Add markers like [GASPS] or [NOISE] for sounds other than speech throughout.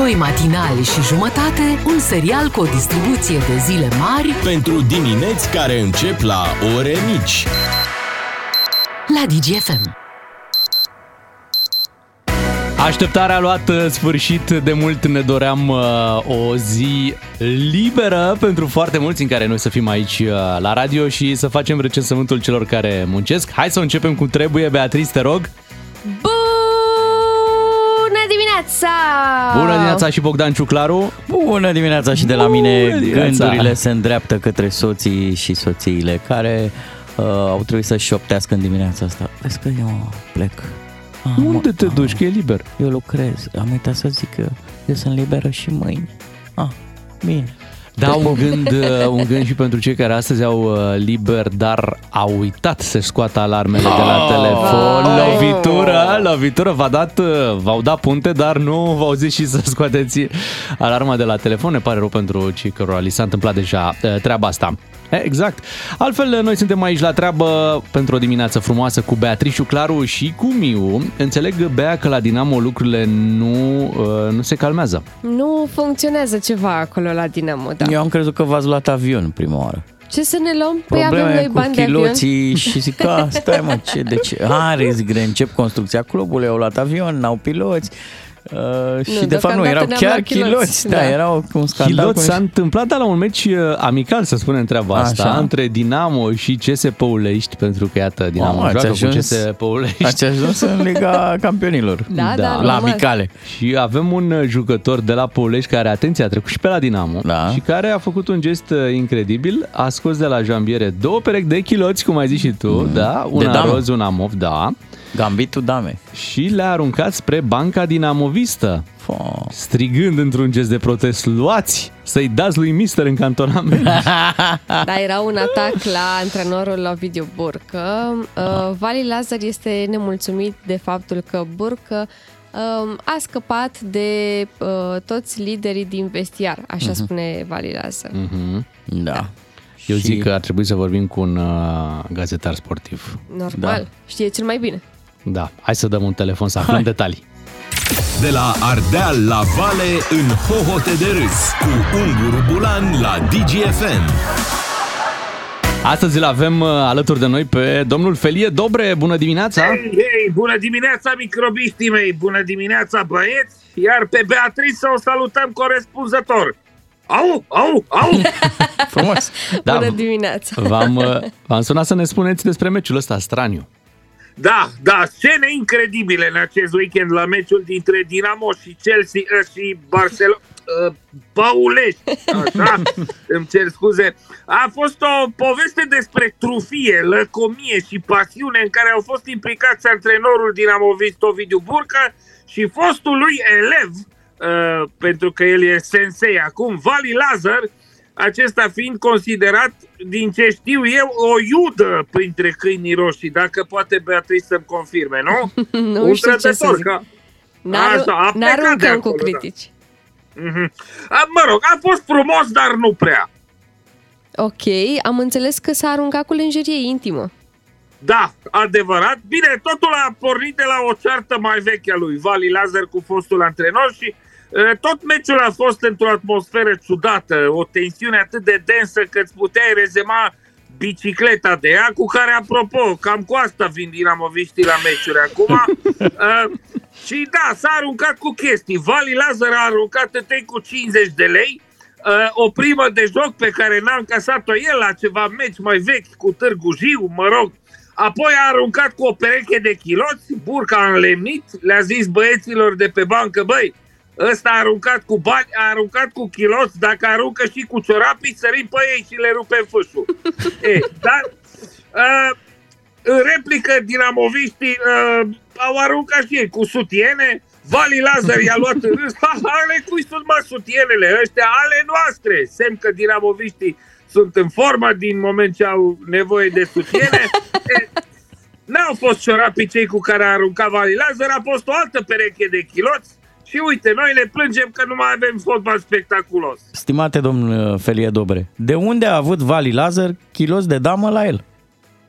Doi matinali și jumătate, un serial cu o distribuție de zile mari Pentru dimineți care încep la ore mici. la DGFM. Așteptarea a luat uh, sfârșit, de mult ne doream uh, o zi liberă pentru foarte mulți în care noi să fim aici uh, la radio și să facem recensământul celor care muncesc. Hai să începem cum trebuie, Beatrice, te rog. Bună dimineața! Bună dimineața și Bogdan Ciuclaru. Bună dimineața și de la mine Bună dimineața. gândurile se îndreaptă către soții și soțiile care uh, au trebuit să șoptească în dimineața asta. Vezi că eu plec. Ah, Unde mă- te ah, duci, că e liber? Eu lucrez. Am uitat să zic că eu sunt liberă și mâine. Ah, bine. Da, un gând, uh, un gând și pentru cei care astăzi au uh, liber, dar au uitat să-și scoată alarmele de la telefon. Vai. Lovitură, lovitură, v-a dat, uh, v-au dat punte, dar nu v-au zis și să [LAUGHS] scoateți alarma de la telefon. Ne pare rău pentru cei cărora li s-a întâmplat deja uh, treaba asta. E, Exact. Altfel, noi suntem aici la treabă pentru o dimineață frumoasă cu Beatrice Claru și cu Miu. Înțeleg, Bea, că la Dinamo lucrurile nu, uh, nu se calmează. Nu funcționează ceva acolo la Dinamo, da. Eu am crezut că v-ați luat avion prima oară. Ce să ne luăm? Păi avem Probleme noi cu bani de avion. chiloții [LAUGHS] și zic, a, stai mă, ce, de ce? Are, zic, încep construcția clubului, au luat avion, n-au piloți. Uh, și de fapt nu, deocamdată erau ne-am chiar luat chiloți, chiloți. Da, da. erau cu un scandal. Hilot cu s-a întâmplat dar la un meci uh, amical, să spunem treaba asta, Așa. între Dinamo și CS Păulești, pentru că iată, Dinamo Mamă, joacă ați cu ajuns- CS Păulești. Ați ajuns în Liga Campionilor. Da, da, Da. La normal. amicale. Și avem un uh, jucător de la Păulești care, atenție, a trecut și pe la Dinamo Da. și care a făcut un gest uh, incredibil, a scos de la jambiere două perechi de chiloți, cum ai zis și tu, da, una damă. roz, una mov, da, Gambitul dame. și le-a aruncat spre banca dinamovistă, Fo. strigând într-un gest de protest, luați să-i dați lui Mister în cantonament. [LAUGHS] Da, era un atac la antrenorul Ovidiu Burcă. Uh, Vali Lazar este nemulțumit de faptul că Burcă um, a scăpat de uh, toți liderii din vestiar, așa spune Vali Lazar. Mhm. Da. Eu Și- zic că ar trebui să vorbim cu un uh, gazetar sportiv. Normal, știe cel mai bine. Da, hai să dăm un telefon să aflăm detalii. De la Ardeal la Vale în hohote de râs cu Ungur Bulan la DGFM. Astăzi îl avem uh, alături de noi pe domnul Felie Dobre. Bună dimineața! Hei, hei, bună dimineața microbiștii mei, bună dimineața băieți, iar pe Beatrice o salutăm corespunzător. Au, au, au! [LAUGHS] Frumos. Da, Bună dimineața! v-am, uh, v-am sunat să ne spuneți despre meciul ăsta straniu. Da, da, scene incredibile în acest weekend la meciul dintre Dinamo și Chelsea uh, și Barcelona. Uh, Paulești, așa, [LAUGHS] îmi cer scuze. A fost o poveste despre trufie, lăcomie și pasiune în care au fost implicați antrenorul dinamovist Ovidiu Burca și fostul lui elev, uh, pentru că el e sensei acum, Vali Lazar, acesta fiind considerat, din ce știu eu, o iudă printre câinii roșii, dacă poate Beatrice să-mi confirme, nu? [LAUGHS] Nu Un știu ce să trădător, zic. ca- N-ar- Asta, a plecat de N-aruncăm cu acolo, da. critici. Mhm. A, Mă rog, a fost frumos, dar nu prea. Ok, am înțeles că s-a aruncat cu lenjerie intimă. Da, adevărat. Bine, totul a pornit de la o ceartă mai veche a lui Vali Lazar cu fostul antrenor și e, tot meciul a fost într-o atmosferă ciudată, o tensiune atât de densă că îți puteai rezema bicicleta de ea, cu care, apropo, cam cu asta vin dinamoviștii la meciuri acum. Uh, [LAUGHS] și da, s-a aruncat cu chestii. Vali Lazar a aruncat întâi cu 50 de lei, uh, o primă de joc pe care n-a încasat-o el la ceva meci mai vechi cu Târgu Jiu, mă rog. Apoi a aruncat cu o pereche de chiloți, burca a înlemnit, le-a zis băieților de pe bancă, băi, ăsta a aruncat cu bani, a aruncat cu chiloți, dacă aruncă și cu ciorapii, sărim pe ei și le rupem fâșul. [LAUGHS] e, dar, uh, în replică, dinamoviștii uh, au aruncat și ei cu sutiene, Vali Lazar i-a luat în râs, "Ha, ale cui sunt mă sutienele ăștia, ale noastre, semn că dinamoviștii sunt în formă din moment ce au nevoie de sutiene. [LAUGHS] E, N-au fost ciorapii cei cu care a aruncat Vali Lazar, a fost o altă pereche de chiloți și uite, noi ne plângem că nu mai avem fotbal spectaculos. Stimate domn Felie Dobre, de unde a avut Vali Lazar kilos de damă la el?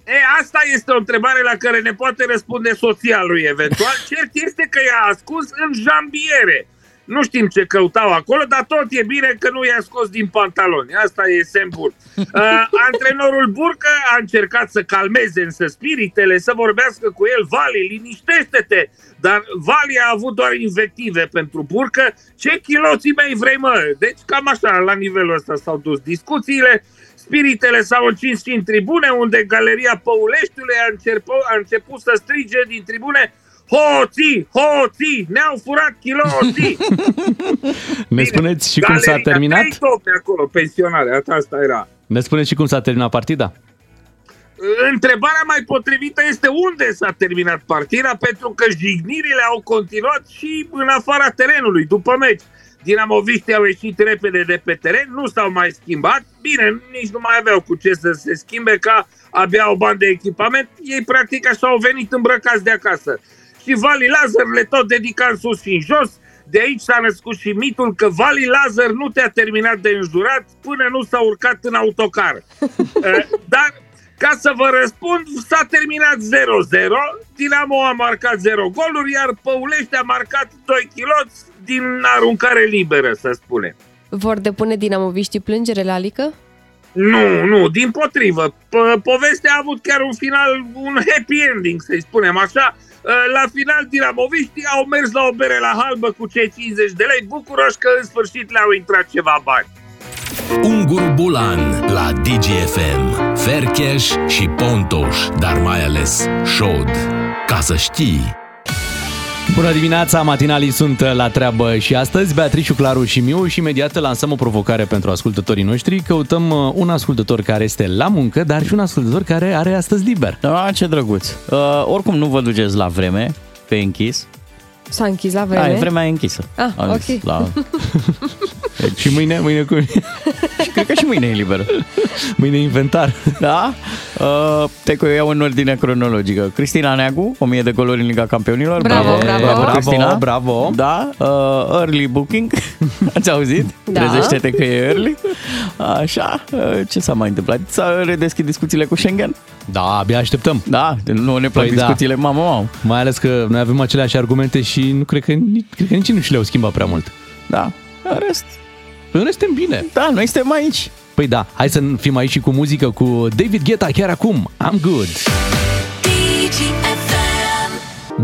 E, asta este o întrebare la care ne poate răspunde soția lui eventual. [LAUGHS] Cert este că i-a ascuns în jambiere. Nu știm ce căutau acolo, dar tot e bine că nu i-a scos din pantaloni. Asta e semn bun. [LAUGHS] Uh, antrenorul Burcă a încercat să calmeze însă spiritele, să vorbească cu el. Vali, liniștește-te! Dar Vali a avut doar invective pentru Burcă. Ce chiloții mei vrei, mă? Deci cam așa, la nivelul ăsta s-au dus discuțiile. Spiritele s-au încins și în tribune, unde Galeria Păuleștiului a început, a început să strige din tribune Hoții, hoții, ne-au furat chiloții! [LAUGHS] Ne spuneți și cum s-a Galeria, terminat? trei tope acolo, pensionare, asta era. Ne spuneți și cum s-a terminat partida? Întrebarea mai potrivită este unde s-a terminat partida, pentru că jignirile au continuat și în afara terenului, după meci. Dinamoviștii au ieșit repede de pe teren, nu s-au mai schimbat. Bine, nici nu mai aveau cu ce să se schimbe, ca abia au bani de echipament. Ei practic așa au venit îmbrăcați de acasă. Și Vali Lazar le tot dedica în sus și în jos. De aici s-a născut și mitul că Vali Lazar nu te-a terminat de înjurat până nu s-a urcat în autocar. [LAUGHS] Eh, Dar ca să vă răspund, s-a terminat 0-0, Dinamo a marcat 0 goluri, iar Păulești a marcat 2 chiloți din aruncare liberă, să spunem. Vor depune dinamoviștii plângere la Alică? Nu, nu, din potrivă. P- povestea a avut chiar un final, un happy ending, să-i spunem așa. La final, dinamoviștii au mers la o bere la halbă cu cei 50 de lei, bucuroși că în sfârșit le-au intrat ceva bani. Ungur Bulan la DGFM. Fercheș și Pontoș, dar mai ales Șod. Ca să știi... Bună dimineața, matinalii sunt la treabă și astăzi Beatrice, Claru și Miu și imediat lansăm o provocare pentru ascultătorii noștri. Căutăm uh, un ascultător care este la muncă, dar și un ascultător care are astăzi liber. Da, ce drăguț. Uh, oricum nu vă duceți la vreme, pe închis. S-a închis la vreme? Ai, vremea e închisă. Ah, Am zis, ok. La... [LAUGHS] Și mâine, mâine cu și cred că și mâine e liberă. Mâine inventar. Da? Uh, te că eu iau în ordine cronologică. Cristina Neagu, 1000 de goluri în Liga Campionilor. Bravo, bravo. Bravo, Cristina. bravo. Da, uh, early booking. [LAUGHS] Ați auzit? Da. Trezește-te că e early. Așa, uh, ce s-a mai întâmplat? S-a redeschis discuțiile cu Schengen? Da, abia așteptăm. Da, nu ne plac Păi da. discuțiile, mamă, mamă. Mai ales că noi avem aceleași argumente și nu cred că, nici- cred că nici nu și le-au schimbat prea mult. Da, în rest, În rest suntem bine. da, noi suntem aici. Păi da, hai să fim aici și cu muzică cu David Guetta chiar acum. I'm good.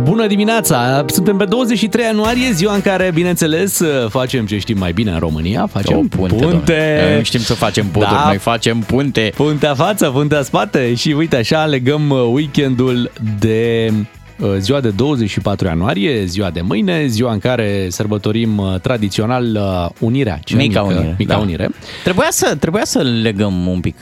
Bună dimineața! Suntem pe 23 ianuarie, ziua în care, bineînțeles, facem ce știm mai bine în România. Facem O punte, punte. domnule. Noi nu știm să facem poduri, Da. noi facem punte. Puntea față, puntea spate și uite așa legăm uh, weekendul de uh, ziua de 24 ianuarie, ziua de mâine, ziua în care sărbătorim uh, tradițional uh, unirea. cea Mica mică, unire, Mica da. unire. Trebuia să, trebuia să legăm un pic.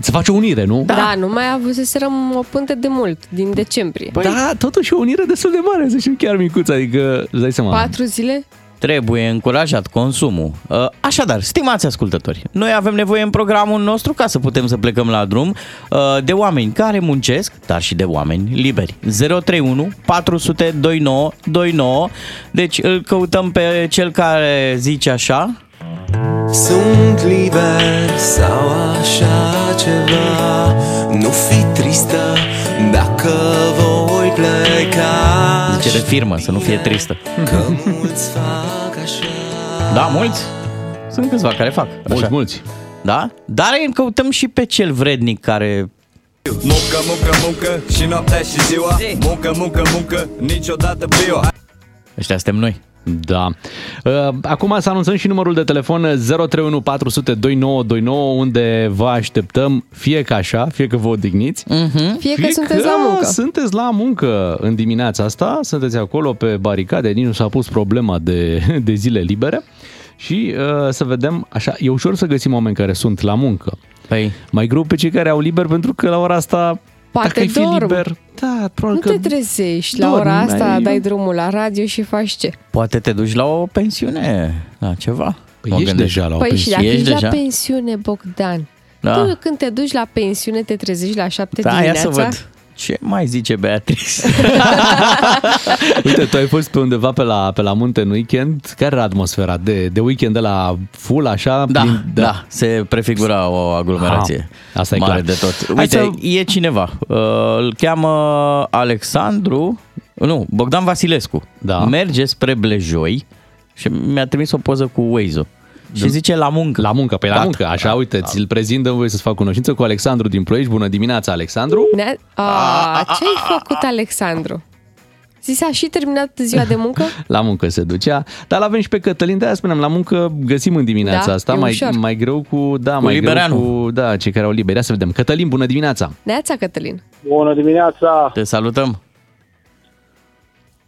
Să faci o unire, nu? Da. da, nu mai avuseserăm o punte de mult, din decembrie. Păi, da, totuși o unire destul de mare, să știu chiar micuță, adică îți dai seama. Patru zile? Trebuie încurajat consumul. Uh, Așadar, stimați ascultători, noi avem nevoie în programul nostru ca să putem să plecăm la drum uh, de oameni care muncesc, dar și de oameni liberi. 031 400 29 29. Deci îl căutăm pe cel care zice așa. Sunt liber sau așa ceva Nu fi tristă dacă voi pleca Zice de firmă, să nu fie tristă. Că mulți fac așa Da, mulți? Sunt câțiva care fac. Mulți, Așa. mulți. Da? Dar îl căutăm și pe cel vrednic care Muncă, muncă, muncă și noaptea și ziua Muncă, muncă, muncă, niciodată bio Ăștia suntem noi. Da. Uh, Acum să anunțăm și numărul de telefon 031 400 2929 unde vă așteptăm fie că așa, fie că vă odihniți. Mhm. Fie că sunteți la muncă. Sunteți la muncă în dimineața asta, sunteți acolo pe baricade, nici nu s-a pus problema de, de zile libere. Și uh, să vedem, așa, e ușor să găsim oameni care sunt la muncă. Păi, Mai greu pe cei care au liber pentru că la ora asta Poate dacă ai fi dorm. liber, da, probabil Nu că te trezești la dormi, ora asta, ai- dai drumul la radio și faci ce? poate te duci la o pensiune, la ceva. Păi Mă ești gândesc. deja la o Păi și pensie. dacă Ești ești la deja? pensiune, Bogdan, Da. tu când te duci la pensiune, te trezești la șapte Da, ia dimineața? să văd. Ce mai zice Beatrice? [LAUGHS] Uite, tu ai fost pe undeva pe la, pe la munte în weekend. Care era atmosfera de, de weekend de la full, așa? Da, plin- da, se prefigura o aglomerație Ah, asta e mare clar. de tot. Hai Uite, să- e cineva. Uh, Îl cheamă Alexandru, nu, Bogdan Vasilescu. Da. Merge spre Blejoi Și mi-a trimis o poză cu Waze-ul. Și zice la muncă. La muncă, pe la Gata. muncă. Așa, uite, ți-l prezint, dă voie să-ți fac cunoștință cu Alexandru din Ploiești. Bună dimineața, Alexandru! Ne- a, ce-ai făcut, Alexandru? Zi s-a și terminat ziua de muncă? [LAUGHS] La muncă se ducea, dar l-avem și pe Cătălin, de-aia spunem, la muncă găsim în dimineața Da, asta, e mai, ușor. mai greu cu, da, Cu mai libereanul. greu cu, da, cei care au liber. Ia să vedem. Cătălin, bună dimineața! Neața, Cătălin. Bună dimineața, Te salutăm.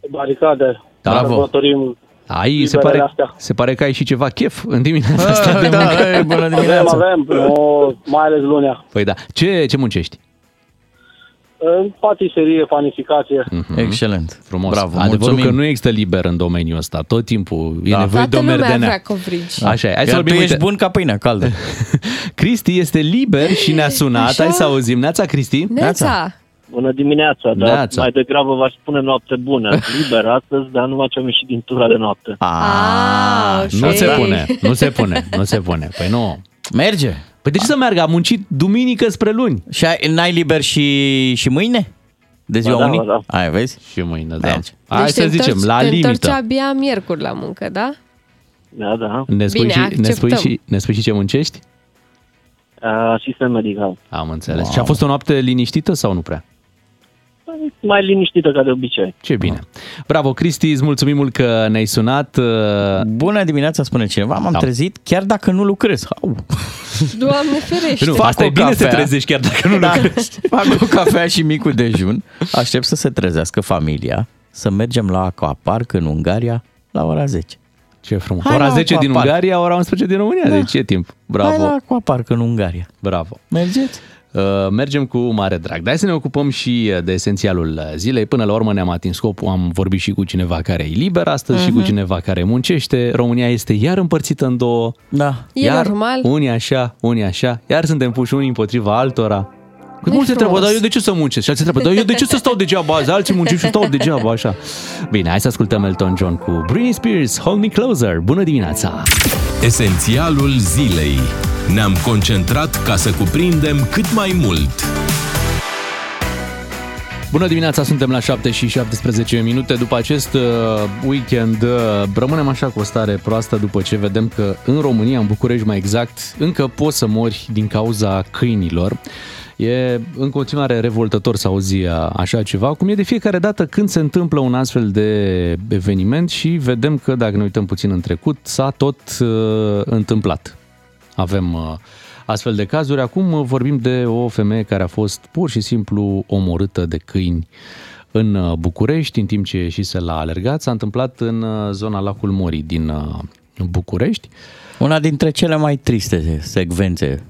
baricade. Da, Bravo. Sărbătorim. Ai, se Liberele pare, astea. se pare că ai și ceva chef în dimineața asta de da, muncă. ei, bună Avem, dimineața. avem, o, mai ales lunea. Păi da. Ce, ce muncești? În patiserie, panificație. Excelent. Frumos. Bravo, Adevărul mulțumim. că nu există liber în domeniul ăsta. Tot timpul e Da. nevoie de Toată o lumea merdenea. vrea covrigi. Așa e. Hai să Iar tu vorbim, ești uite, bun ca pâinea caldă. [LAUGHS] Cristi este liber și ne-a sunat. Așa? Hai să auzim. Neața, Cristi? Neața. Bună dimineața, dar Neața. mai degrabă v-aș spune noapte bună. [LAUGHS] Liber astăzi, dar numai ce am ieșit din tura de noapte. Ah, ok. Nu se pune, nu se pune, nu se pune. Păi nu. Merge. Păi de ce să meargă? A muncit duminică spre luni. Și ai, n-ai liber și, și mâine? De ziua Ba da, unii? ba da. Ai, vezi? Și mâine, da. Merge. Hai Deci să te zicem, întorci- la te întorci limită. abia miercuri la muncă, da? Da, da. Ne spui, Bine, și, ne, spui acceptăm. și, ne spui și ce muncești? Asistent medical. Am înțeles. Wow. Și a fost o noapte liniștită sau nu prea? Mai liniștită ca de obicei. Ce bine. Bravo, Cristi, îți mulțumim mult că ne-ai sunat. Uh, Bună dimineața, spune cineva. M-am Da. trezit chiar dacă nu lucrez. Au. Doamne ferește. Nu, Fac asta o e bine să te cafea. trezești chiar dacă nu Da, lucrezi. [LAUGHS] fac o cafea și micul dejun. Aștept să se trezească familia, să mergem la Aquapark în Ungaria la ora 10. Ce frumos. Hai ora la 10 din Aquapark. Ungaria, ora 11 din România. Da. Deci e timp. Hai la Bravo. Aquapark în Ungaria. Bravo. Mergeți? Uh, mergem cu mare drag. Dar hai să ne ocupăm și uh, de esențialul zilei. Până la urmă ne-am atins scopul. Am vorbit și cu cineva care e liber astăzi și cu cineva care muncește. România este iar împărțită în două. Da. E iar normal. unii așa, unii așa. Iar suntem puși unii împotriva altora. Cât Nu-i mulți se întreabă, frumos. dar eu de ce să muncesc? Și alții se întreabă, dar eu de ce să stau degeaba azi? Alții [LAUGHS] muncesc și stau degeaba așa. Bine, hai să ascultăm Elton John cu Britney Spears, Hold Me Closer. Bună dimineața! Esențialul zilei. Ne-am concentrat ca să cuprindem cât mai mult. Bună dimineața, suntem la 7 și 17 minute. După acest uh, weekend uh, rămânem așa cu o stare proastă după ce vedem că în România, în București mai exact, încă poți să mori din cauza câinilor. E în continuare revoltător să auzi uh, așa ceva, cum e de fiecare dată când se întâmplă un astfel de eveniment și vedem că, dacă ne uităm puțin în trecut, s-a tot uh, întâmplat. Avem uh, astfel de cazuri. Acum uh, vorbim de o femeie care a fost pur și simplu omorâtă de câini în uh, București, în timp ce ieșise la alergat. S-a întâmplat în uh, zona lacul Morii din uh, București. Una dintre cele mai triste secvențe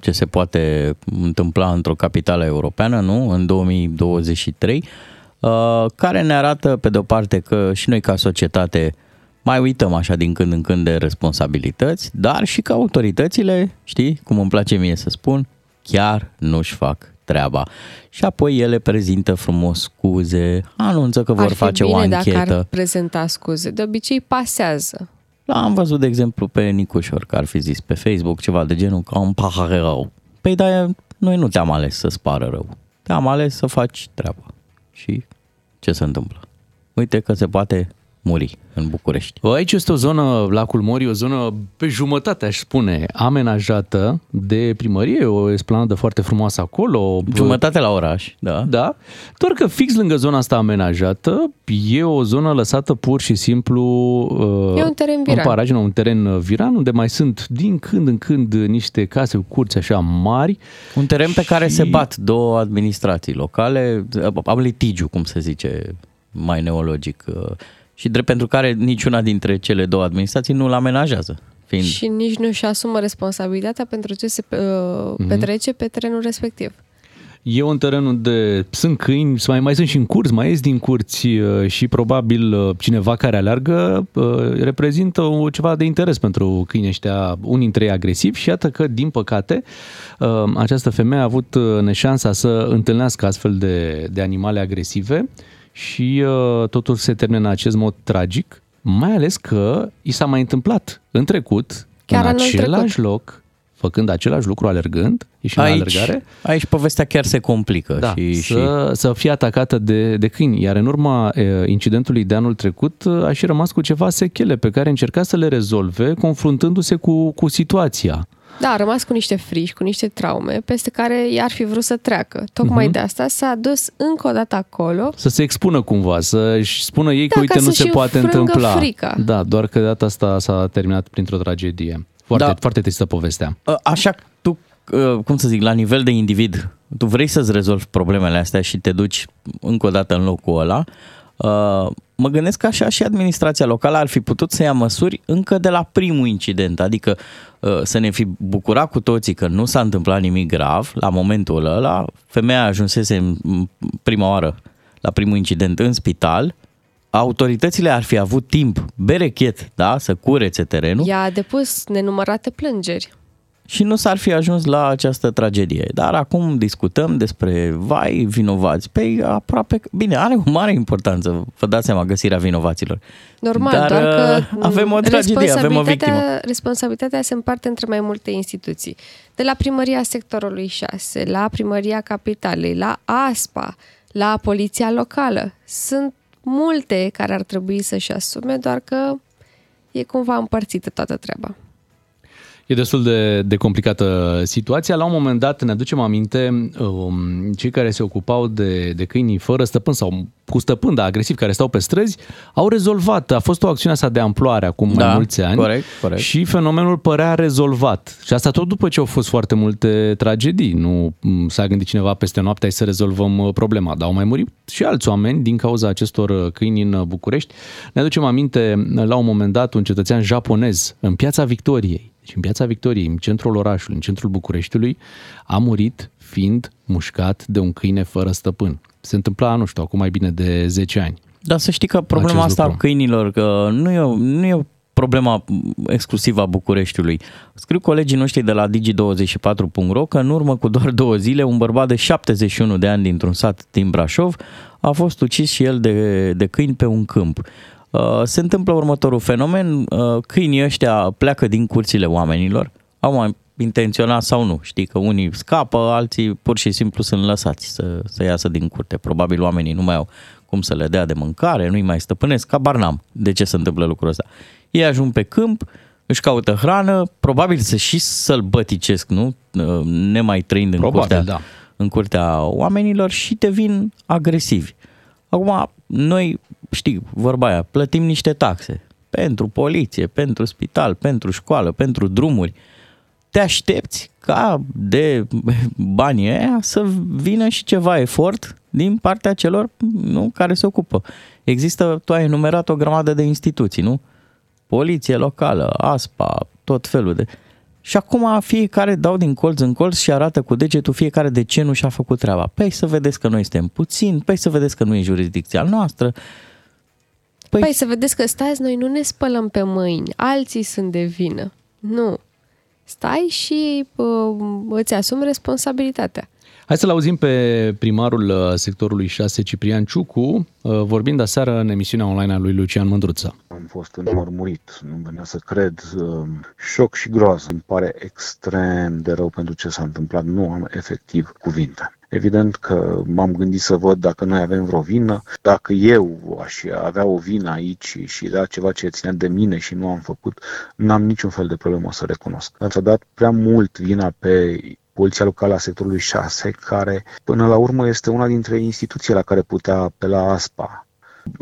ce se poate întâmpla într-o capitală europeană, nu? În 2023, uh, care ne arată, pe de-o parte, că și noi ca societate mai uităm așa din când în când de responsabilități, dar și că autoritățile, știi, cum îmi place mie să spun, chiar nu-și fac treaba. Și apoi ele prezintă frumos scuze, anunță că vor ar fi face bine o dacă anchetă. ar prezenta scuze. De obicei pasează. Da, am văzut, de exemplu, pe Nicușor, că ar fi zis pe Facebook ceva de genul ca un pahar rău. Păi da, noi nu te-am ales să-ți pară rău. Te-am ales să faci treaba. Și ce se întâmplă? Uite că se poate muri în București. Bă, Aici este o zonă, lacul Morii, o zonă pe jumătate, aș spune, amenajată de primărie, o esplanadă foarte frumoasă acolo. Jumătate la oraș, da. Da, doar că fix lângă zona asta amenajată e o zonă lăsată pur și simplu uh, E un teren în viran. paragină, un teren uh, viran unde mai sunt din când în când niște case cu curți așa mari. Un teren pe care Și- se bat două administrații locale, am litigiu, cum se zice mai neologic, uh, și drept pentru care niciuna dintre cele două administrații nu-l amenajează. Fiind Și nici nu și asumă responsabilitatea pentru ce se uh, Mhm. petrece pe terenul respectiv. E un teren unde sunt câini, mai, mai sunt și în curți, mai ies din curți uh, și probabil uh, cineva care aleargă uh, reprezintă o, ceva de interes pentru câinii ăștia, unii dintre ei agresivi și iată că, din păcate, uh, această femeie a avut uh, neșansa să întâlnească astfel de, de animale agresive și uh, totul se termină în acest mod tragic, mai ales că i s-a mai întâmplat în trecut, Chiar în anul același trecut. loc, făcând același lucru, alergând, ieșind la Aici, alergare, aici povestea chiar se complică. da, și, să, să fie atacată de, de câini. Iar în urma e, incidentului de anul trecut e, a și rămas cu ceva sechele pe care încerca să le rezolve confruntându-se cu, cu situația. Da, a rămas cu niște frici, cu niște traume, peste care i-ar fi vrut să treacă. Tocmai Mhm. de asta s-a dus încă o dată acolo. Să se expună cumva, să-și spună ei că Da, uite ca nu să-și se poate înfrângă întâmpla. frica. Da, doar că de data asta s-a terminat printr-o tragedie. Foarte, Da. foarte tristă povestea. A, Așa, tu, uh, cum să zic, la nivel de individ, tu vrei să-ți rezolvi problemele astea și te duci încă o dată în locul ăla, uh, mă gândesc că așa și administrația locală ar fi putut să ia măsuri încă de la primul incident, adică uh, să ne fi bucurat cu toții că nu s-a întâmplat nimic grav la momentul ăla, femeia ajunsese în în prima oară la primul incident în spital, autoritățile ar fi avut timp berechet, da, să curețe terenul. I-a depus nenumărate plângeri. Și nu s-ar fi ajuns la această tragedie. Dar acum discutăm despre vai vinovați. Pe aproape, bine, are o mare importanță, vă dați seama, găsirea vinovaților. Normal, Dar, doar că uh, avem o tragedie, avem o victimă. responsabilitatea- Responsabilitatea se împarte între mai multe instituții. De la primăria sectorului 6, la primăria capitalei, la ASPA, la poliția locală. Sunt multe care ar trebui să-și asume, doar că e cumva împărțită toată treaba. E destul de, de complicată situația. La un moment dat, ne aducem aminte, um, cei care se ocupau de, de câinii fără stăpân sau cu stăpân, dar agresiv, care stau pe străzi, au rezolvat. A fost o acțiune asta de amploare acum mai Da, mulți ani. corect, corect. Și fenomenul părea rezolvat. Și asta tot după ce au fost foarte multe tragedii. Nu m, s-a gândit cineva peste noapte hai să rezolvăm uh, problema. Dar au mai murit și alți oameni din cauza acestor uh, câini în uh, București. Ne aducem aminte, la un moment dat, un cetățean japonez în piața Victoriei, deci în piața Victoriei, în centrul orașului, în centrul Bucureștiului, a murit fiind mușcat de un câine fără stăpân. Se întâmpla, nu știu, acum mai bine de 10 ani. Dar să știi că problema Acest asta a lucru. câinilor, că nu e, o- nu e o problema exclusivă a Bucureștiului. Scriu colegii noștri de la digi24.ro că în urmă cu doar două zile un bărbat de 71 de ani dintr-un sat din Brașov a fost ucis și el de, de câini pe un câmp. Uh, Se întâmplă următorul fenomen, uh, câinii ăștia pleacă din curțile oamenilor, au mai intenționat sau nu, știi că unii scapă, alții pur și simplu sunt lăsați să, să iasă din curte. Probabil oamenii nu mai au cum să le dea de mâncare, nu-i mai stăpânesc, cabar n-am de ce se întâmplă lucrul ăsta. Ei ajung pe câmp, își caută hrană, probabil să și sălbăticesc, nu? Uh, Nemai trăind în Probabil, curtea, da. în curtea oamenilor și devin agresivi. Acum, noi, știi, vorba aia, plătim niște taxe pentru poliție, pentru spital, pentru școală, pentru drumuri. Te aștepți ca de banii aia să vină și ceva efort din partea celor nu, care se ocupă. Există, tu ai enumerat o grămadă de instituții, nu? Poliție locală, ASPA, tot felul de... Și acum fiecare dau din colț în colț și arată cu degetul fiecare de ce nu și-a făcut treaba. Păi să vedeți că noi suntem puțini, păi să vedeți că nu e jurisdicția noastră. Păi, păi să vedeți că stați, noi nu ne spălăm pe mâini, alții sunt de vină. Nu. Stai și uh, îți asumi responsabilitatea. Hai să-l auzim pe primarul uh, sectorului 6, Ciprian Ciucu, uh, vorbind aseară în emisiunea online a lui Lucian Mândruță. Am fost înmormurit, nu venea să cred, um, șoc și groază. Îmi pare extrem de rău pentru ce s-a întâmplat, nu am efectiv cuvinte. Evident că m-am gândit să văd dacă noi avem vreo vină, dacă eu aș avea o vină aici și era ceva ce ținea de mine și nu am făcut, n-am niciun fel de problemă să recunosc. Dar s-a dat prea mult vina pe Poliția Locală a sectorului 6, care până la urmă este una dintre instituțiile la care putea apela ASPA,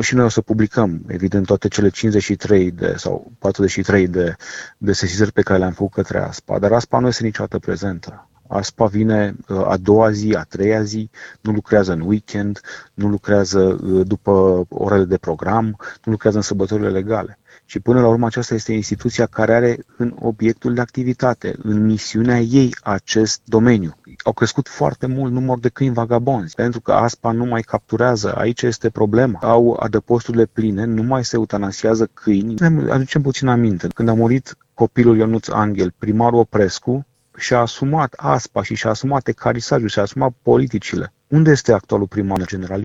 și noi o să publicăm, evident, toate cele 53 de, sau 43 de, de sesizări pe care le-am făcut către ASPA, dar ASPA nu este niciodată prezentă. ASPA vine uh, a doua zi, a treia zi, nu lucrează în weekend, nu lucrează uh, după orele de program, nu lucrează în sărbătorile legale. Și până la urmă aceasta este instituția care are în obiectul de activitate, în misiunea ei acest domeniu. Au crescut foarte mult număr de câini vagabonzi, pentru că ASPA nu mai capturează, aici este problema. Au adăposturile pline, nu mai se eutanasiază câini. Ne aducem puțin aminte, când a murit copilul Ionuț Angel, primarul Oprescu și-a asumat ASPA și și-a asumat ecarisajul, și-a asumat politicile. Unde este actualul primar general?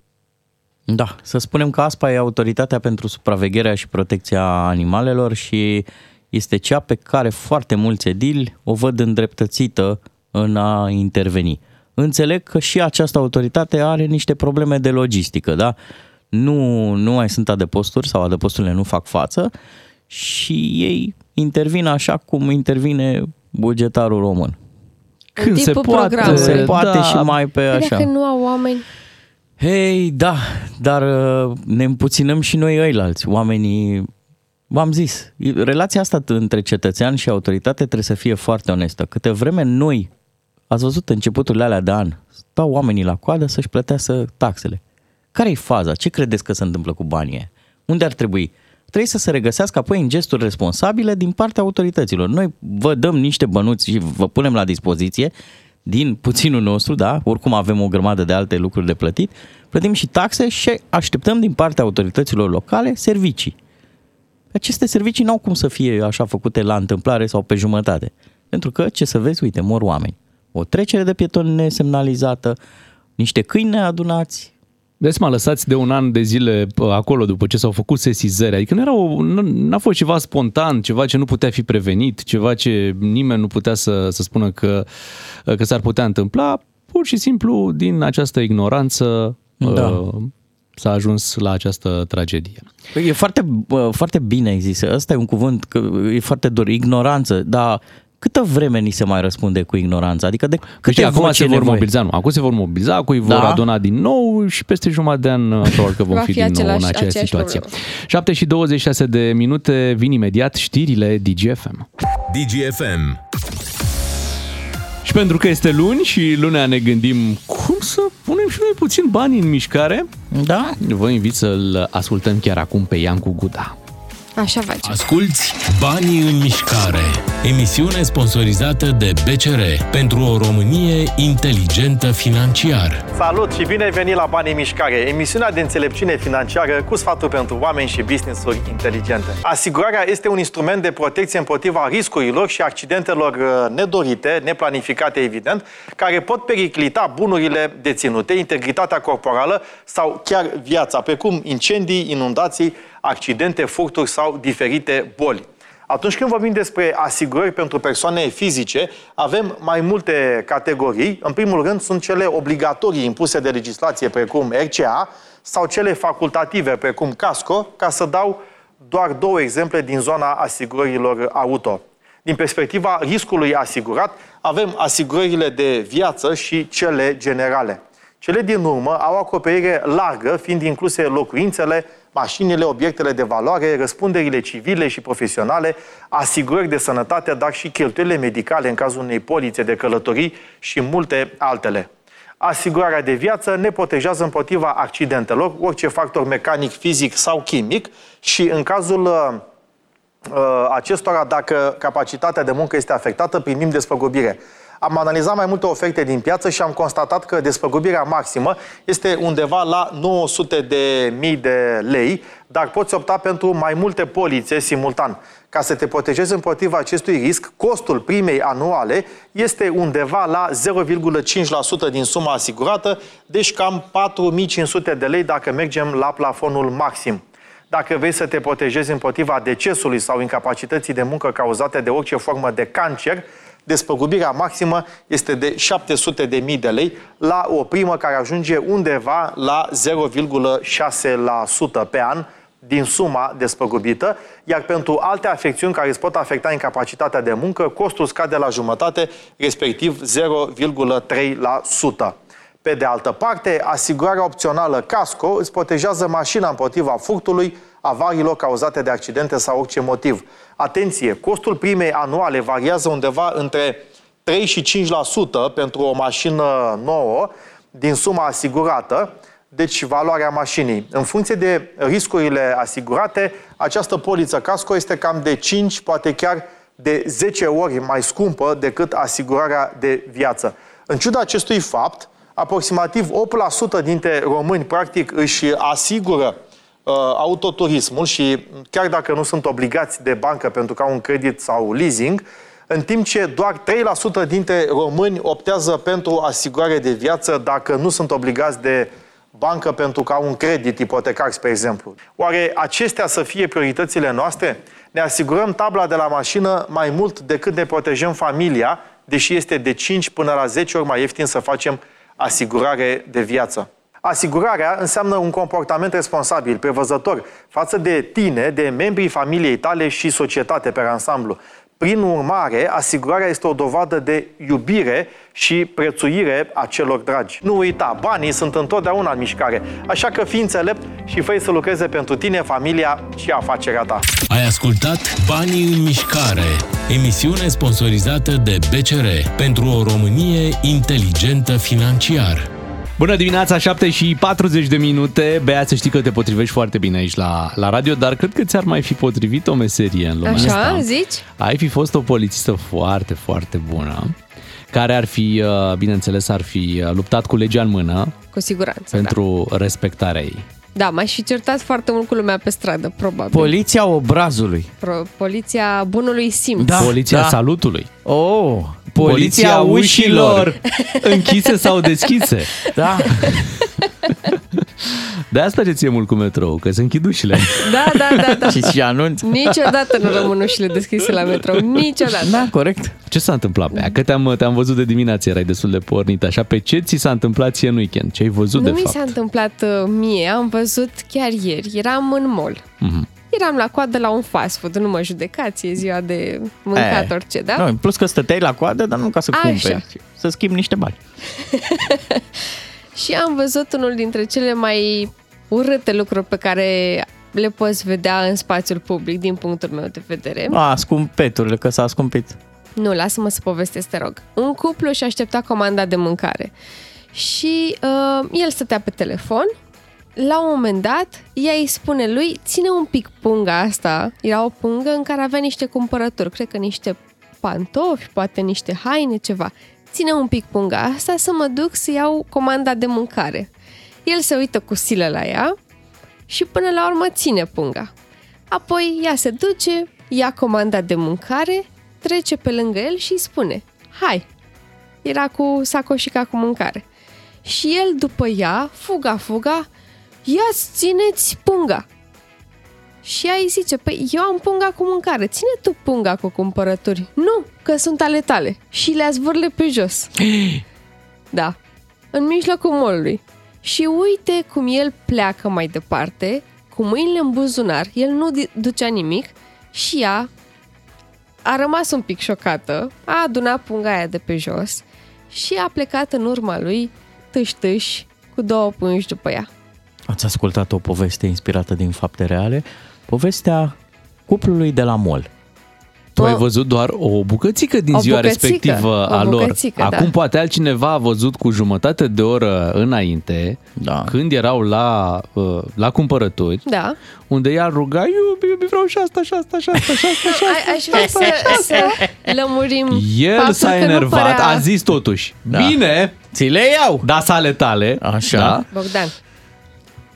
Da, să spunem că ASPA e autoritatea pentru supravegherea și protecția animalelor și este cea pe care foarte mulți edili o văd îndreptățită în a interveni. Înțeleg că și această autoritate are niște probleme de logistică, da? Nu, nu mai sunt adăposturi sau adăposturile nu fac față și ei intervin așa cum intervine bugetarul român. Când se timpul poate, programului. Se poate da. și mai pe Păi așa. Dacă nu au oameni, Hei, da, dar uh, ne împuținăm și noi ăilalți, oamenii... V-am zis, relația asta între cetățean și autoritate trebuie să fie foarte onestă. Câte vreme noi, ați văzut începuturile alea de an, stau oamenii la coadă să-și plătească taxele. Care e faza? Ce credeți că se întâmplă cu banii ăia? Unde ar trebui? Trebuie să se regăsească apoi în gesturi responsabile din partea autorităților. Noi vă dăm niște bănuți și vă punem la dispoziție din puținul nostru, da? Oricum avem o grămadă de alte lucruri de plătit. Plătim și taxe și așteptăm din partea autorităților locale servicii. Aceste servicii n-au cum să fie așa făcute la întâmplare sau pe jumătate. Pentru că, ce să vezi, uite, mor oameni. O trecere de pietoni nesemnalizată, niște câini neadunați, Vezi, mă lăsați de un an de zile pă, acolo după ce s-au făcut sesizări. Adică nu era o, nu- n-a fost ceva spontan, ceva ce nu putea fi prevenit, ceva ce nimeni nu putea să, să spună că, că s-ar putea întâmpla. Pur și simplu, din această ignoranță, Da. uh, s-a ajuns la această tragedie. Păi E foarte, bă, foarte bine există. Ăsta e un cuvânt, că e foarte dur, ignoranță, dar câtă vreme ni se mai răspunde cu ignoranță? Adică de Că câte știi, acum voci se e vor nevoie? mobiliza, nu, acum se vor mobiliza, acum vor Da? aduna din nou și peste jumătate de an uh, probabil că [LAUGHS] vom Va fi, fi din nou în același- aceeași aceeași situație. problemă. 7 și 26 de minute, vin imediat știrile DGFM. DGFM. Și pentru că este luni și lunea ne gândim cum să punem și noi puțin bani în mișcare, Da? vă invit să-l ascultăm chiar acum pe Iancu Guda. Așa facem. Asculți Banii în mișcare. Emisiune sponsorizată de BCR pentru o Românie inteligentă financiar. Salut și bine ai venit la Banii în Mișcare, emisiunea de înțelepciune financiară cu sfaturi pentru oameni și business-uri inteligente. Asigurarea este un instrument de protecție împotriva riscurilor și accidentelor uh, nedorite, neplanificate evident, care pot periclita bunurile deținute, integritatea corporală sau chiar viața, precum incendii, inundații, accidente, furturi sau diferite boli. Atunci când vorbim despre asigurări pentru persoane fizice, avem mai multe categorii. În primul rând sunt cele obligatorii impuse de legislație, precum RCA, sau cele facultative, precum CASCO, ca să dau doar două exemple din zona asigurărilor auto. Din perspectiva riscului asigurat, avem asigurările de viață și cele generale. Cele din urmă au acoperire largă, fiind incluse locuințele, mașinile, obiectele de valoare, răspunderile civile și profesionale, asigurări de sănătate, dar și cheltuielile medicale în cazul unei polițe de călătorii și multe altele. Asigurarea de viață ne protejează împotriva accidentelor, orice factor mecanic, fizic sau chimic și în cazul uh, uh, acestora, dacă capacitatea de muncă este afectată, primim despăgubire. Am analizat mai multe oferte din piață și am constatat că despăgubirea maximă este undeva la 900 de mii de lei, dar poți opta pentru mai multe polițe simultan. Ca să te protejezi împotriva acestui risc, costul primei anuale este undeva la 0,5% din suma asigurată, deci cam 4500 de lei dacă mergem la plafonul maxim. Dacă vrei să te protejezi împotriva decesului sau incapacității de muncă cauzate de orice formă de cancer, despăgubirea maximă este de 700 de mii de lei la o primă care ajunge undeva la 0,6% pe an din suma despăgubită, iar pentru alte afecțiuni care îți pot afecta incapacitatea de muncă, costul scade la jumătate, respectiv 0,3%. Pe de altă parte, asigurarea opțională casco îți protejează mașina împotriva furtului, avariilor cauzate de accidente sau orice motiv. Atenție, costul primei anuale variază undeva între 3 și 5% pentru o mașină nouă din suma asigurată, deci valoarea mașinii. În funcție de riscurile asigurate, această poliță casco este cam de 5, poate chiar de 10 ori mai scumpă decât asigurarea de viață. În ciuda acestui fapt, aproximativ 8% dintre români practic își asigură uh, autoturismul și chiar dacă nu sunt obligați de bancă pentru că au un credit sau leasing, în timp ce doar 3% dintre români optează pentru asigurare de viață dacă nu sunt obligați de bancă pentru că au un credit ipotecar, spre exemplu. Oare acestea să fie prioritățile noastre? Ne asigurăm tabla de la mașină mai mult decât ne protejăm familia, deși este de 5 până la 10 ori mai ieftin să facem asigurare de viață. Asigurarea înseamnă un comportament responsabil, prevăzător, față de tine, de membrii familiei tale și societate pe ansamblu. Prin urmare, asigurarea este o dovadă de iubire și prețuire a celor dragi. Nu uita, banii sunt întotdeauna în mișcare, așa că fii înțelept și fă să lucreze pentru tine, familia și afacerea ta. Ai ascultat Banii în mișcare, emisiune sponsorizată de BCR pentru o Românie inteligentă financiar. Bună dimineața, 7 și 40 de minute. Bea, să știi că te potrivești foarte bine aici la, la radio, dar cred că ți-ar mai fi potrivit o meserie în lumea Așa, asta. zici? Ai fi fost o polițistă foarte, foarte bună, care ar fi, uh, bineînțeles, ar fi uh, luptat cu legea în mână Cu siguranță, pentru respectarea ei. Da. Da, m-aș fi certat foarte mult cu lumea pe stradă, probabil. Poliția obrazului. Pro- poliția bunului simț. Da. Poliția da. salutului. Oh, Poliția ușilor. [LAUGHS] închise sau deschise. Da. [LAUGHS] [LAUGHS] De asta ce ție mult cu metrou, că se închid ușile. [LAUGHS] Da, da, da, da. și și anunț. Niciodată nu rămân ușile deschise la metrou. Niciodată. Da, corect. Ce s-a întâmplat pe ea? Că te-am, te-am văzut de dimineață, erai destul de pornit așa. Pe ce ți s-a întâmplat ție în weekend? Ce ai văzut Nu de mi fapt? s-a întâmplat uh, mie, am văzut chiar ieri. Eram în mall. Mhm. Eram la coadă la un fast food, nu mă judecați, e ziua de mâncat Eh, orice, da? Nu, în plus că stăteai la coadă, dar nu ca să Așa. cumperi, ci să schimbi niște bani. [LAUGHS] Și am văzut unul dintre cele mai urâte lucruri pe care le poți vedea în spațiul public, din punctul meu de vedere. A, scumpeturile, că s-a scumpit. Nu, lasă-mă să povestesc, te rog. Un cuplu și aștepta comanda de mâncare. Și uh, el stătea pe telefon. La un moment dat, ea îi spune lui, ține un pic punga asta. Era o pungă în care avea niște cumpărături, cred că niște pantofi, poate niște haine, ceva. Ține un pic punga asta să mă duc să iau comanda de mâncare. El se uită cu silă la ea și până la urmă ține punga. Apoi ea se duce, ia comanda de mâncare, trece pe lângă el și îi spune Hai! Era cu sacoșica cu mâncare. Și el după ea, fuga, fuga, ia țineți punga! Și ea îi zice, păi eu am punga cu mâncare, ține tu punga cu cumpărături. Nu, că sunt ale tale. Și le-a zvârle pe jos. [GASPS] Da, în mijlocul molului. Și uite cum el pleacă mai departe, cu mâinile în buzunar, el nu di- ducea nimic și ea a rămas un pic șocată, a adunat punga aia de pe jos și a plecat în urma lui tâș-tâș cu două pungi după ea. Ați ascultat o poveste inspirată din fapte reale? Povestea cuplului de la mall. Tu ai văzut doar o bucățică din O ziua bucățică, respectivă o a lor. bucățică, Acum da. poate altcineva a văzut cu jumătate de oră înainte, da. când erau la, uh, la cumpărături, Da. unde ea ruga, iubi, iubi, vreau și șasta, și șasta, și șasta, și șasta, [LAUGHS] și șasta. A, aș vrea să, să lămurim El faptul s-a că nu enervat, părea... a zis totuși, Da. bine, ți le iau, da sale tale, Așa. da? Bogdan,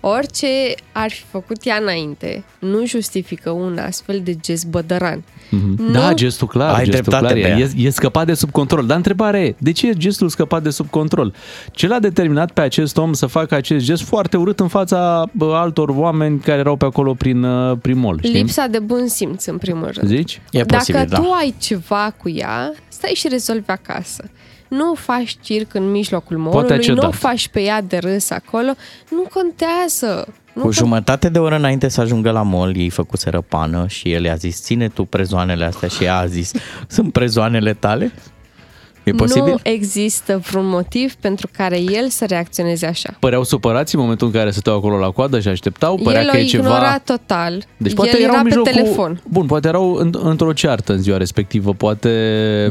orice ar fi făcut ea înainte, nu justifică un astfel de gest bădăran. Mhm. Nu. Da, gestul clar, Ai gestul dreptate, clar. E, Bea. e, e scăpat de sub control. Dar întrebarea e, de ce e gestul scăpat de sub control? Ce l-a determinat pe acest om să facă acest gest foarte urât în fața bă, altor oameni care erau pe acolo prin, uh, prin mall, știi? Lipsa de bun simț, în primul rând. Zici? E Dacă posibil, da. tu ai ceva cu ea, stai și rezolvi acasă. Nu faci circ în mijlocul ai molului, nu cedat. o faci pe ea de râs acolo, nu contează. Nu Cu con- jumătate de oră înainte să ajungă la mall, ei făcuseră pană și el i-a zis, ține tu prezoanele astea și ea a zis, sunt prezoanele tale? E posibil? Nu există vreun motiv pentru care el să reacționeze așa. Păreau supărați în momentul în care stăteau acolo la coadă și așteptau? Părea el că o e ceva... ignora total. Deci poate el erau era în pe mijlocul... telefon. Bun, poate erau în, într-o ceartă în ziua respectivă, poate...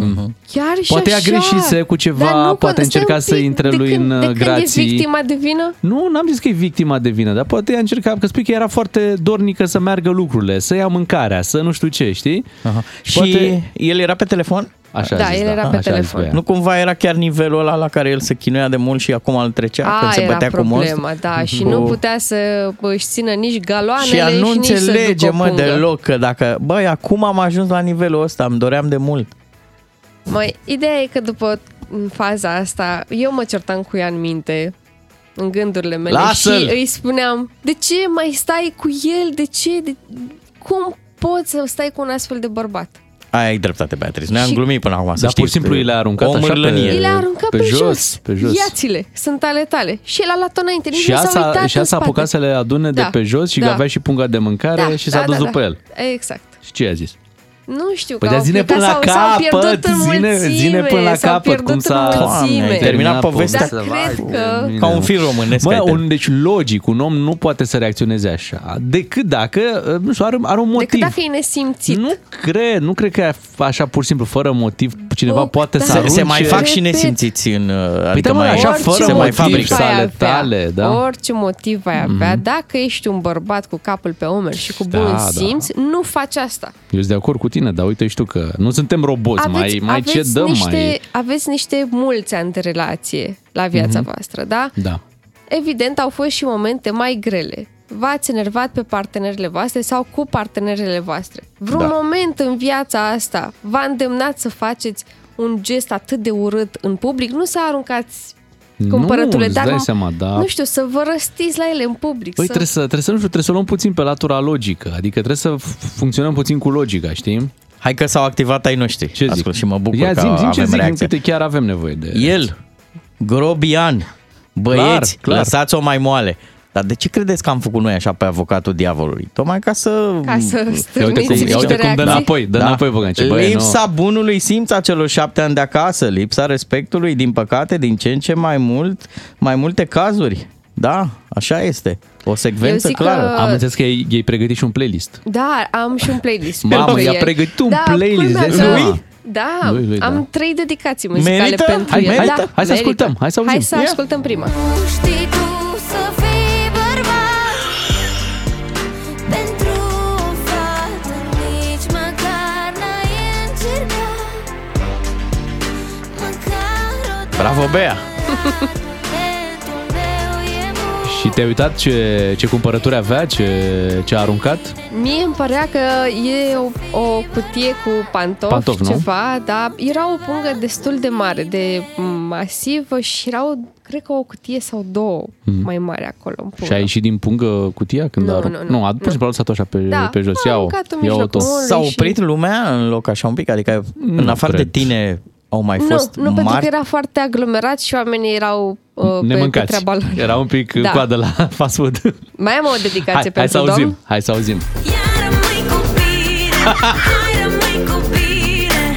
Mhm. Chiar și Poate ea așa. greșise cu ceva, Dar nu, poate că- stai încerca un să pic, intre de lui când, în, de uh, când grații. e victima de vină? Nu, n-am zis că e victima de vină, dar poate ea încerca, că spui că era foarte dornică să meargă lucrurile, să ia mâncarea, să nu știu ce, știi? Aha. Și Poate- el era pe telefon? Așa a Da, zis, el era pe Așa a zis telefon. Bea. Nu cumva era chiar nivelul ăla la care el se chinuia de mult și acum îl trecea când A, se era bătea cu problema, most? da, și Cu- nu putea să își țină nici galoanele Și ea nu nici să înțelege, ducă o mă, pungă. deloc că dacă, băi, acum am ajuns la nivelul ăsta, îmi doream de mult. Mai, ideea e că după în faza asta, eu mă certam cu ea în minte, în gândurile mele Lasă-l! și îi spuneam, de ce mai stai cu el, de ce, de, cum poți să stai cu un astfel de bărbat. Aia ai dreptate, Beatrice. Noi am Și- glumit până acum, să Dar știi. pur și simplu i le-a aruncat o așa pe- mârlănie. I le-a aruncat pe pe, jos, pe jos. Iați-le, sunt ale tale. Și el a luat înainte, nici Și nu s-a asta, uitat și în asta a spate. apucat să le adune de Da, pe jos și da. avea și punga de mâncare Da, și s-a da, dus da, după da. el. Exact. Și ce a zis? Nu știu, Păi că de au zine plecat până la sau s-au pierdut capăt, în zine, mulțime, zine până la s-au capăt pierdut cum în s-a mulțime. ai terminat povestea. Dar cred că... Ca un film românesc. Mă, ai un, deci logic, un om nu poate să reacționeze așa, decât dacă, nu știu, are, are un motiv. Decât dacă e nesimțit. Nu cred, nu cred că e așa pur și simplu, fără motiv, cineva Oh, poate da. să Se, arunce... se mai fac și Repet. nesimțiți în... uh, Păi Adică da, mă, mai, așa, Orice fără se mai motiv fabrică. motiv ai ale avea, tale, da? Orice motiv ai avea, dacă ești un bărbat cu capul pe umeri și cu Da, bun da. simț, nu faci asta. Eu sunt de acord cu tine, dar uite și tu că nu suntem roboți, mai, mai ce dăm, niște, mai... aveți niște mulți ani de relație la viața Mhm. voastră, da? Da. Evident, au fost și momente mai grele. V-ați enervat pe partenerele voastre sau cu partenerele voastre. Vreun Da. moment în viața asta v-a îndemnat să faceți un gest atât de urât în public? Nu să aruncați cumpărăturile, îți dar dai seama, da. nu știu, să vă răstiți la ele în public. Păi să... trebuie să, trebuie să, nu știu, trebuie să o luăm puțin pe latura logică, adică trebuie să f- funcționăm puțin cu logica, știi? Hai că s-au activat ai noștri. Ce zic? Ascult și mă bucur Ia că zi, zi ce avem zic, reacție. uite, chiar avem nevoie de... El, Grobian, băieți, Clar, clar. lăsați-o mai moale. Dar de ce credeți că am făcut noi așa pe avocatul diavolului? Tocmai ca să... Ca să Ia uite stârniți cum, ia niște uite cum dă reacții. înapoi, dă înapoi Băgănce. Băi, lipsa nu. bunului simț a celor șapte ani de acasă, lipsa respectului, din păcate, din ce în ce mai mult, mai multe cazuri. Da, așa este. O secvență zic clară. că- Am înțeles că ei, ei pregătit și un playlist. Da, am și un playlist. Mamă, pentru i-a el. pregătit un da, playlist, culmea dai că- seama? Da, Lui, lui, da. am trei dedicații muzicale Merită? pentru Hai, el. hai, da, hai să merită. ascultăm, hai să auzim. Hai să Ia. ascultăm prima. Știi tu să Bravo, Bea! talentul meu e mult Și te-ai uitat ce, ce cumpărături avea, ce, ce a aruncat? Mie îmi părea că e o, o cutie cu pantofi, Pantofi, nu? ceva, dar era o pungă destul de mare, de masivă și era, o, cred că o cutie sau două mai mari acolo în pungă. Și a ieșit din pungă cutia când Nu, a aruncat? nu, nu, Nu, a pur și simplu a lăsat așa pe, Da, pe jos. a Ia-o, aruncat în ia-o mijlocul tot. omului. S-a și- oprit lumea în loc așa un pic? Adică în Nu afară cred. de tine au mai Nu, fost nu, pentru mari? că era foarte aglomerat și oamenii erau uh, pe, pe Nemâncați. treaba lor. Era un pic Da. da. coadă la [LAUGHS] fast food. Mai am o dedicație Hai, hai pentru să auzim, domn. hai să auzim. Iar rămâi cu bine Hai rămâi cu bine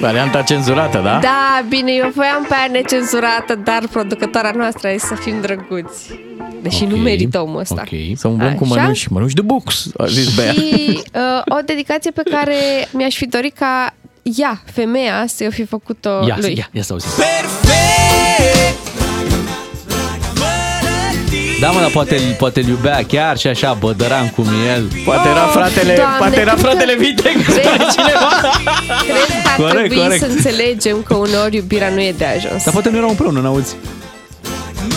Varianta cenzurată, da? Da, bine, eu voiam pe aia necenzurată, dar producătoarea noastră e să fim drăguți. Deși nu Ok, merită omul ăsta. Ok. Să umblăm cu Așa? mănuși, mănuși de bux, a zis Bea. Și uh, o dedicație pe care mi-aș fi dorit ca ea, femeia, să o fi făcut-o Ia, lui. ia, ia să auzim. Da, mă, dar poate, poate îl iubea chiar și așa, bădăran cum e el. Poate era Oh, fratele, Doamne, poate era cred că- fratele Viteg Cred- cineva. Cred că ar Corect, trebui corect. să înțelegem că uneori iubirea nu e de ajuns. Dar poate nu erau împreună, n-auzi?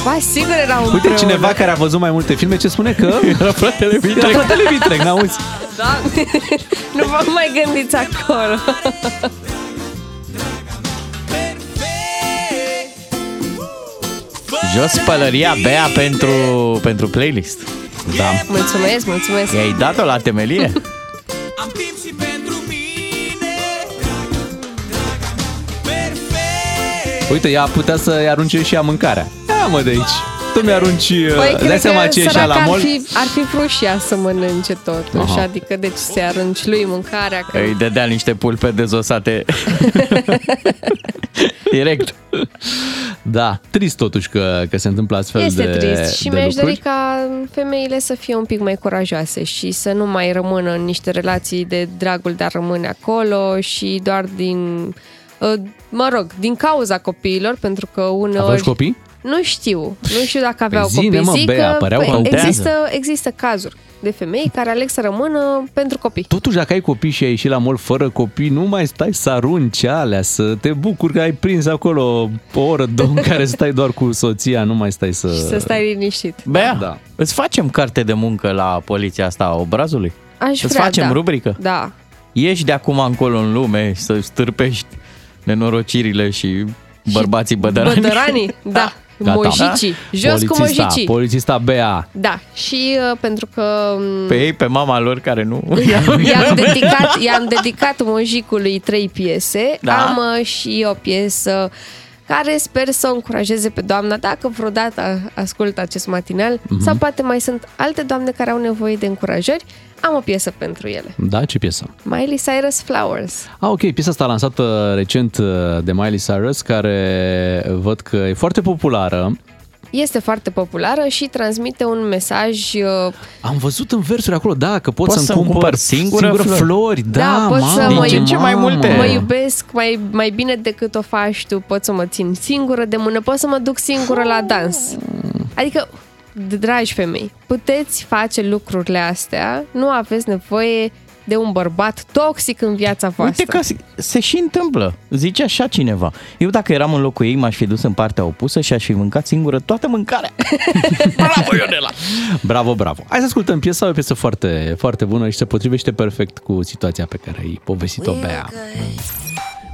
Ba, sigur era un Uite, cineva care a văzut mai multe filme, ce spune că... [LAUGHS] Era fratele Era Viteg. fratele Vitreg, n-auzi? Doamne, [LAUGHS] nu vă mai gândiți acolo. [LAUGHS] Jos pălăria Bea pentru, pentru playlist. Da. Mulțumesc, mulțumesc. I-ai dat-o la temelie? Uite, ea putea să-i arunce și ea mâncarea. Ia mă de aici. Tu mi-arunci... Păi, dai cred seama că ce e și săraca la mol? ar fi, ar fi vrut și ea să mănânce totuși, Aha. adică deci să arunci lui mâncarea. Că... Îi dădea niște pulpe dezosate. [LAUGHS] Direct. Da, trist totuși că, că se întâmplă astfel Este de trist și de mi-aș lucruri. dori ca femeile să fie un pic mai curajoase și să nu mai rămână în niște relații de dragul de a rămâne acolo și doar din, uh, mă rog, din cauza copiilor, pentru că uneori... Aveți copii? Nu știu, nu știu dacă aveau Păi zine, copii. mă, Zic Bea, că păreau că păi, contează. există, există cazuri de femei care aleg să rămână pentru copii. Totuși, dacă ai copii și ai ieșit la mol fără copii, nu mai stai să arunci alea, să te bucuri că ai prins acolo o oră, două în care stai doar cu soția, nu mai stai să... Și să stai liniștit. Bea, Da. îți facem carte de muncă la poliția asta a obrazului? Aș Îți vrea, facem da. rubrică? Da. Ieși de acum încolo în lume să stârpești nenorocirile și bărbații bădărani. Bădăranii? [LAUGHS] Da. Mojicii. Jos cu Polițista, mojicii. Polițista Bea. Da, și uh, pentru că m, Pe ei, pe mama lor care nu... i-am dedicat, i-am dedicat mojicului trei piese. Da. Am uh, și o piesă care sper să o încurajeze pe doamna dacă vreodată ascultă acest matinal Mhm. sau poate mai sunt alte doamne care au nevoie de încurajări. Am o piesă pentru ele. Da, ce piesă? Miley Cyrus Flowers. Ah, ok, piesa asta lansată recent uh, de Miley Cyrus, care văd că e foarte populară. Este foarte populară și transmite un mesaj uh, Am văzut în versuri acolo, da, că poți, Poți să-mi să-mi cumpăr cumpăr singură singură flori. flori. Da, Da, pot mamă, să Din mă ce în ce mai multe. Mă iubesc mai, mai bine decât o faci tu, pot să mă țin singură de mână, pot să mă duc singură la dans. Adică, dragi femei, puteți face lucrurile astea, nu aveți nevoie de un bărbat toxic în viața voastră. Uite că se, se și întâmplă. Zice așa cineva. Eu dacă eram în locul ei, m-aș fi dus în partea opusă și aș fi mâncat singură toată mâncarea. [LAUGHS] Bravo, Ionela! Bravo, bravo. Hai să ascultăm piesa, o piesă foarte, foarte bună și se potrivește perfect cu situația pe care ai povestit-o, Bea.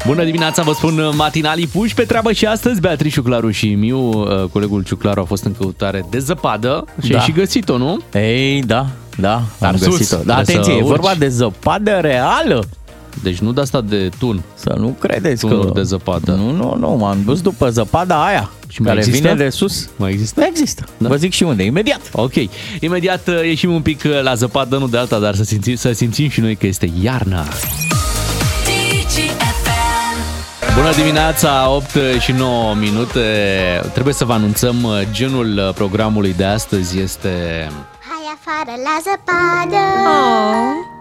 Bună dimineața, vă spun matinalii puși pe treabă și astăzi Beatrice Ciuclaru și Miu, uh, colegul Ciuclaru a fost în căutare de zăpadă și Da. ai și găsit-o, nu? Ei, da, da, Dar am sus, găsit-o. Dar trebuie atenție, să e urci. vorba de zăpadă reală. Deci nu de asta de tun. Să nu credeți Tunuri că... de zăpadă. Nu, nu, nu, m-am dus după zăpada aia. Și mai care există? vine de sus. Mai există? Da, există. Da. Vă zic și unde, imediat. Ok. Imediat uh, ieșim un pic uh, la zăpadă, nu de alta, dar să simțim, să simțim și noi că este iarnă. Bună dimineața, 8 și 9 minute. Trebuie să vă anunțăm uh, genul uh, programului de astăzi este... Hai afară la zăpadă Oh.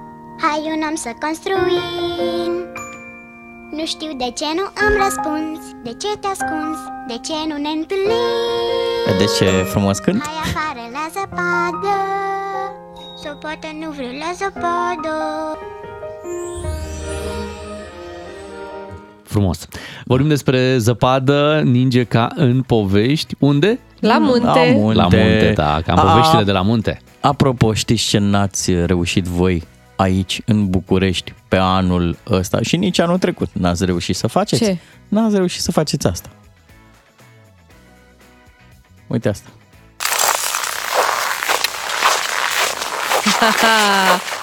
Hai un om să construim Nu știu de ce nu îmi răspunzi De ce te ascunzi De ce nu ne întâlnim Vedeți ce frumos cânt? Hai afară la zăpadă Sau poate nu vreau la zăpadă Frumos. Vorbim despre zăpadă, ninge ca în povești. Unde? La munte. La munte. La munte, da, ca în poveștile A- de la munte. Apropo, știți ce n-ați reușit voi aici, în București, pe anul ăsta și nici anul trecut n-ați reușit să faceți? Ce? N-ați reușit să faceți asta. Uite asta. [LAUGHS]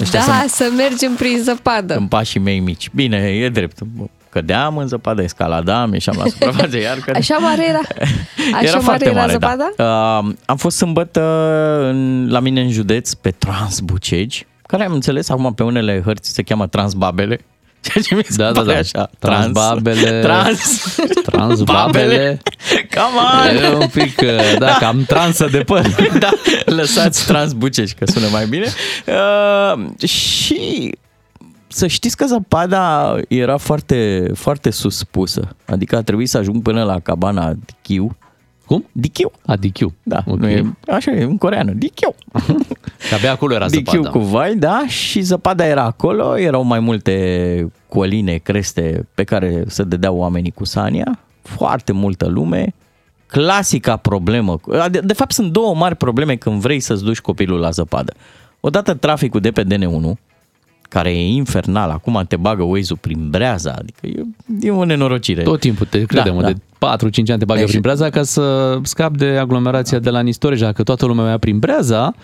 Ăștia da, sunt- să mergem prin zăpadă. În pașii mei mici. Bine, e drept. Cădeam în zăpadă, escaladam, ieșeam la suprafață, iar [LAUGHS] că... Așa mare era? [LAUGHS] Așa era mare foarte era mare, zăpada? da. Uh, am fost sâmbătă în, la mine în județ pe Transbucegi, care am înțeles acum pe unele hărți se cheamă Transbabele. [LAUGHS] Ceea ce mi se Da, da, pare da. așa. Transbabele. Trans. Transbabele. [LAUGHS] Come on! E un pic, uh, da, cam transă de păr. [LAUGHS] da, lăsați Transbucești, că sună mai bine. Uh, și să știți că zăpada era foarte, foarte suspusă. Adică a trebuit să ajung până la cabana Dichiu. Cum? Dichiu. A, Dichiu. Da, Ok. nu e, așa e, în coreană. Dichiu. Că abia acolo era Dichiu zăpadă. cu vai, da, și zăpada era acolo, erau mai multe coline, creste pe care se dădeau oamenii cu sania, foarte multă lume, clasica problemă. De, de fapt, sunt două mari probleme când vrei să-ți duci copilul la zăpadă. Odată traficul de pe DN1, care e infernal, acum te bagă Waze-ul prin breaza, adică e, e o nenorocire. Tot timpul, te credem, Da, da, da. de 4-5 ani te bagă Deci- prin breaza ca să scapi de aglomerația de la Nistoreș. Dacă toată lumea mea prin breaza,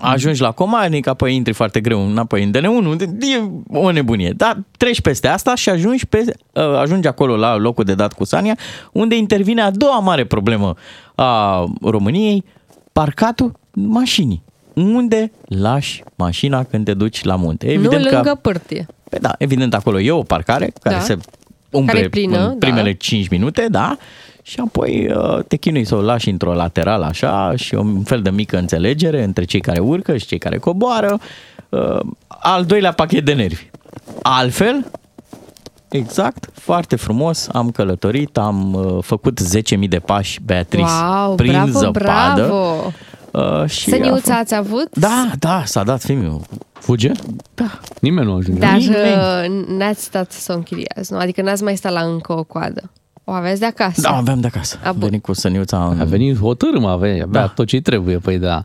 ajungi la Comarnic, apoi intri foarte greu înapoi în DN1, e o nebunie. Dar treci peste asta și ajungi, pe, uh, ajungi acolo la locul de dat cu Sania, unde intervine a doua mare problemă a României, parcatul mașinii. Unde lași mașina când te duci la munte? Evident nu că, lângă pârtie. Pe da, evident acolo e o parcare care Da. se umple Care e plină, în primele da. 5 minute, da, și apoi uh, te chinui să o lași într-o laterală așa și un fel de mică înțelegere între cei care urcă și cei care coboară. Uh, Al doilea pachet de nervi. Altfel, exact, foarte frumos, am călătorit, am uh, făcut 10.000 de pași, Beatrice, Wow, prin bravo, zăpadă. bravo! Uh, și a Săniuța fost- ați avut? Da, da, s-a dat filmul. fuge? Da. Nimeni nu ajunge. Dar Nimeni. uh, n-ați stat să o închiriați, nu? Adică n-ați mai stat la încă o coadă. O aveți de acasă. Da, aveam de acasă. A, Am bun. venit cu săniuța în... A venit hotărâm, avea, avea Da. tot ce trebuie, păi da.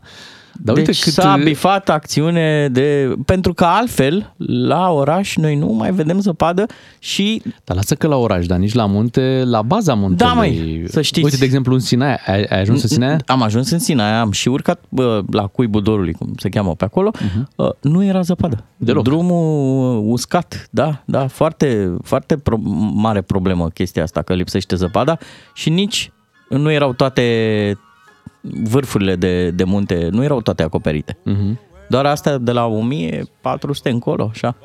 Dar uite deci cât- s-a bifat acțiune de... Pentru că altfel, la oraș, noi nu mai vedem zăpadă și... Dar lasă că la oraș, dar nici la munte, la baza muntelui. Da, măi, să știți. Uite, de exemplu, în Sinaia. Ai, ai ajuns în Sinaia? Am ajuns în Sinaia, am și urcat bă, la cuibul dorului, cum se cheamă pe acolo. Uh-huh. Nu era zăpadă. Mhm. Deloc. Drumul uscat, da, da, foarte, foarte pro- mare problemă chestia asta, că lipsește zăpada și nici nu erau toate vârfurile de, de munte, nu erau toate acoperite. Mhm. Doar astea de la 1400 încolo, așa.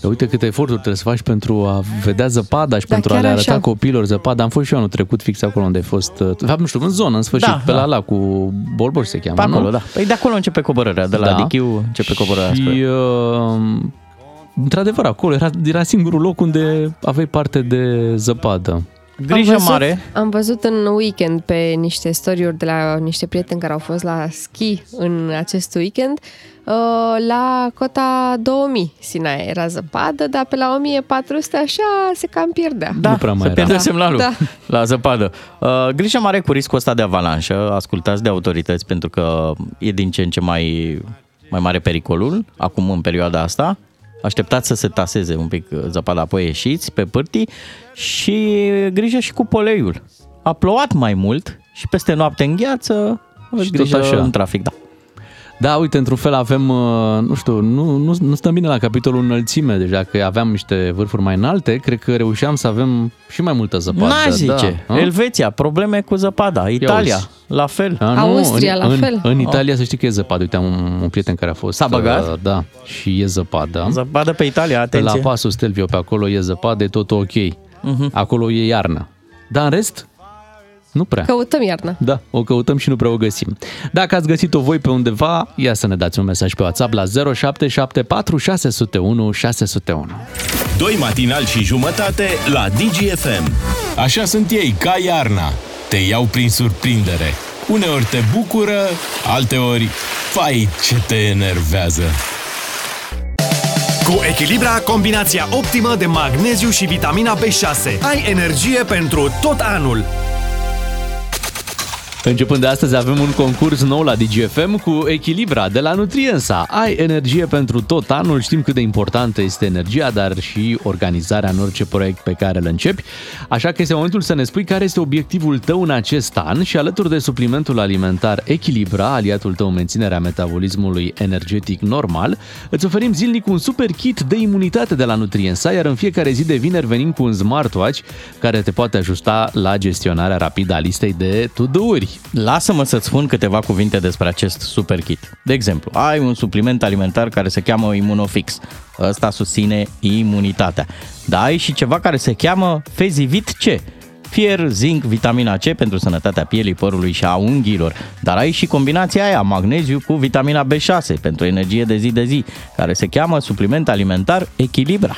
Dar uite câte eforturi trebuie să faci pentru a vedea zăpada și Da, pentru a chiar le arăta așa. copiilor zăpada. Am fost și eu anul trecut fix acolo unde ai fost, uh, de fapt, nu știu, în zonă, în sfârșit, Da, pe la da. la cu Bolboș se cheamă, Pe acolo, nu? da. Păi de acolo începe coborârea, de la Da. Dichiu începe coborârea spre... Și, uh, într-adevăr, acolo era, era singurul loc unde aveai parte de zăpadă. Grijă am văzut, mare. Am văzut în weekend pe niște story-uri de la niște prieteni care au fost la ski în acest weekend. Uh, La cota 2000 Sinaia era zăpadă, dar pe la 1400 așa se cam pierdea. Da, Nu prea mai se era. pierde Da. semnalul Da. la zăpadă. Uh, grijă mare cu riscul ăsta de avalanșă, ascultați de autorități pentru că e din ce în ce mai, mai mare pericolul acum în perioada asta. Așteptați să se taseze un pic zăpada, apoi ieșiți pe pârtii și grijă și cu poleiul. A plouat mai mult și peste noapte în gheață, aveți Și tot grijă așa. în trafic, da. Da, uite, într-un fel avem, uh, nu știu, nu, nu, nu stăm bine la capitolul înălțime deja, că aveam niște vârfuri mai înalte, cred că reușeam să avem și mai multă zăpadă. N-aș zice. Da. Elveția, probleme cu zăpada. Italia, auzi. la fel. A, nu, Austria, în, la în, fel. În Italia să știi că e zăpadă. Uite, am un, un prieten care a fost... S-a băgat? uh, Da, și e zăpadă. Zăpadă pe Italia, La atenție. pasul Stelvio pe acolo e zăpadă, e tot ok. Mhm. Acolo e iarnă. Dar în rest, nu prea. Căutăm iarna. Da, o căutăm și nu prea o găsim. Dacă ați găsit-o voi pe undeva, ia să ne dați un mesaj pe WhatsApp la 0774 601 601. Doi matinali și jumătate la DGFM. Așa sunt ei, ca iarna. Te iau prin surprindere. Uneori te bucură, alteori, fai ce te enervează. Cu Echilibra, combinația optimă de magneziu și vitamina B6. Ai energie pentru tot anul. Începând de astăzi avem un concurs nou la DGFM cu Echilibra de la Nutriensa. Ai energie pentru tot anul, știm cât de importantă este energia, dar și organizarea în orice proiect pe care îl începi. Așa că este momentul să ne spui care este obiectivul tău în acest an și alături de suplimentul alimentar Echilibra, aliatul tău în menținerea metabolismului energetic normal, îți oferim zilnic un super kit de imunitate de la Nutriensa, iar în fiecare zi de vineri venim cu un smartwatch care te poate ajusta la gestionarea rapidă a listei de to-do-uri. Lasă-mă să-ți spun câteva cuvinte despre acest super kit. De exemplu, ai un supliment alimentar care se cheamă Immunofix. Ăsta susține imunitatea. Dar ai și ceva care se cheamă Fezivit C. Fier, zinc, vitamina C pentru sănătatea pielii, părului și a unghiilor. Dar ai și combinația aia, magneziu cu vitamina B6 pentru energie de zi de zi, care se cheamă supliment alimentar Echilibra.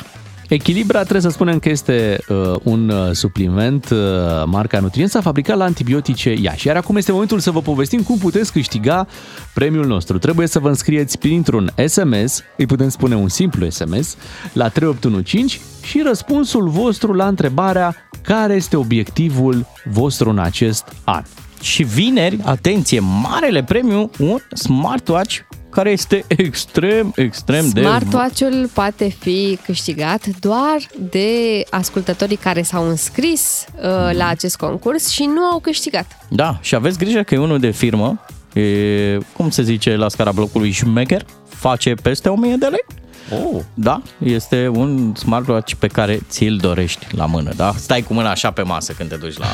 Echilibra trebuie să spunem că este uh, un uh, supliment uh, marca Nutriența fabricat la antibiotice Iași. Iar acum este momentul să vă povestim cum puteți câștiga premiul nostru. Trebuie să vă înscrieți printr-un SMS, îi putem spune un simplu SMS, la 3815 și răspunsul vostru la întrebarea care este obiectivul vostru în acest an. Și vineri, atenție, marele premiu, un smartwatch care este extrem, extrem de... Smartwatch-ul poate fi câștigat doar de ascultătorii care s-au înscris uh, la acest concurs și nu au câștigat. Da, și aveți grijă că e unul de firmă, e, cum se zice la scara blocului, șmecher, face peste 1000 de lei. Oh. Da, este un smartwatch pe care ți-l dorești la mână, da? Stai cu mâna așa pe masă când te duci la...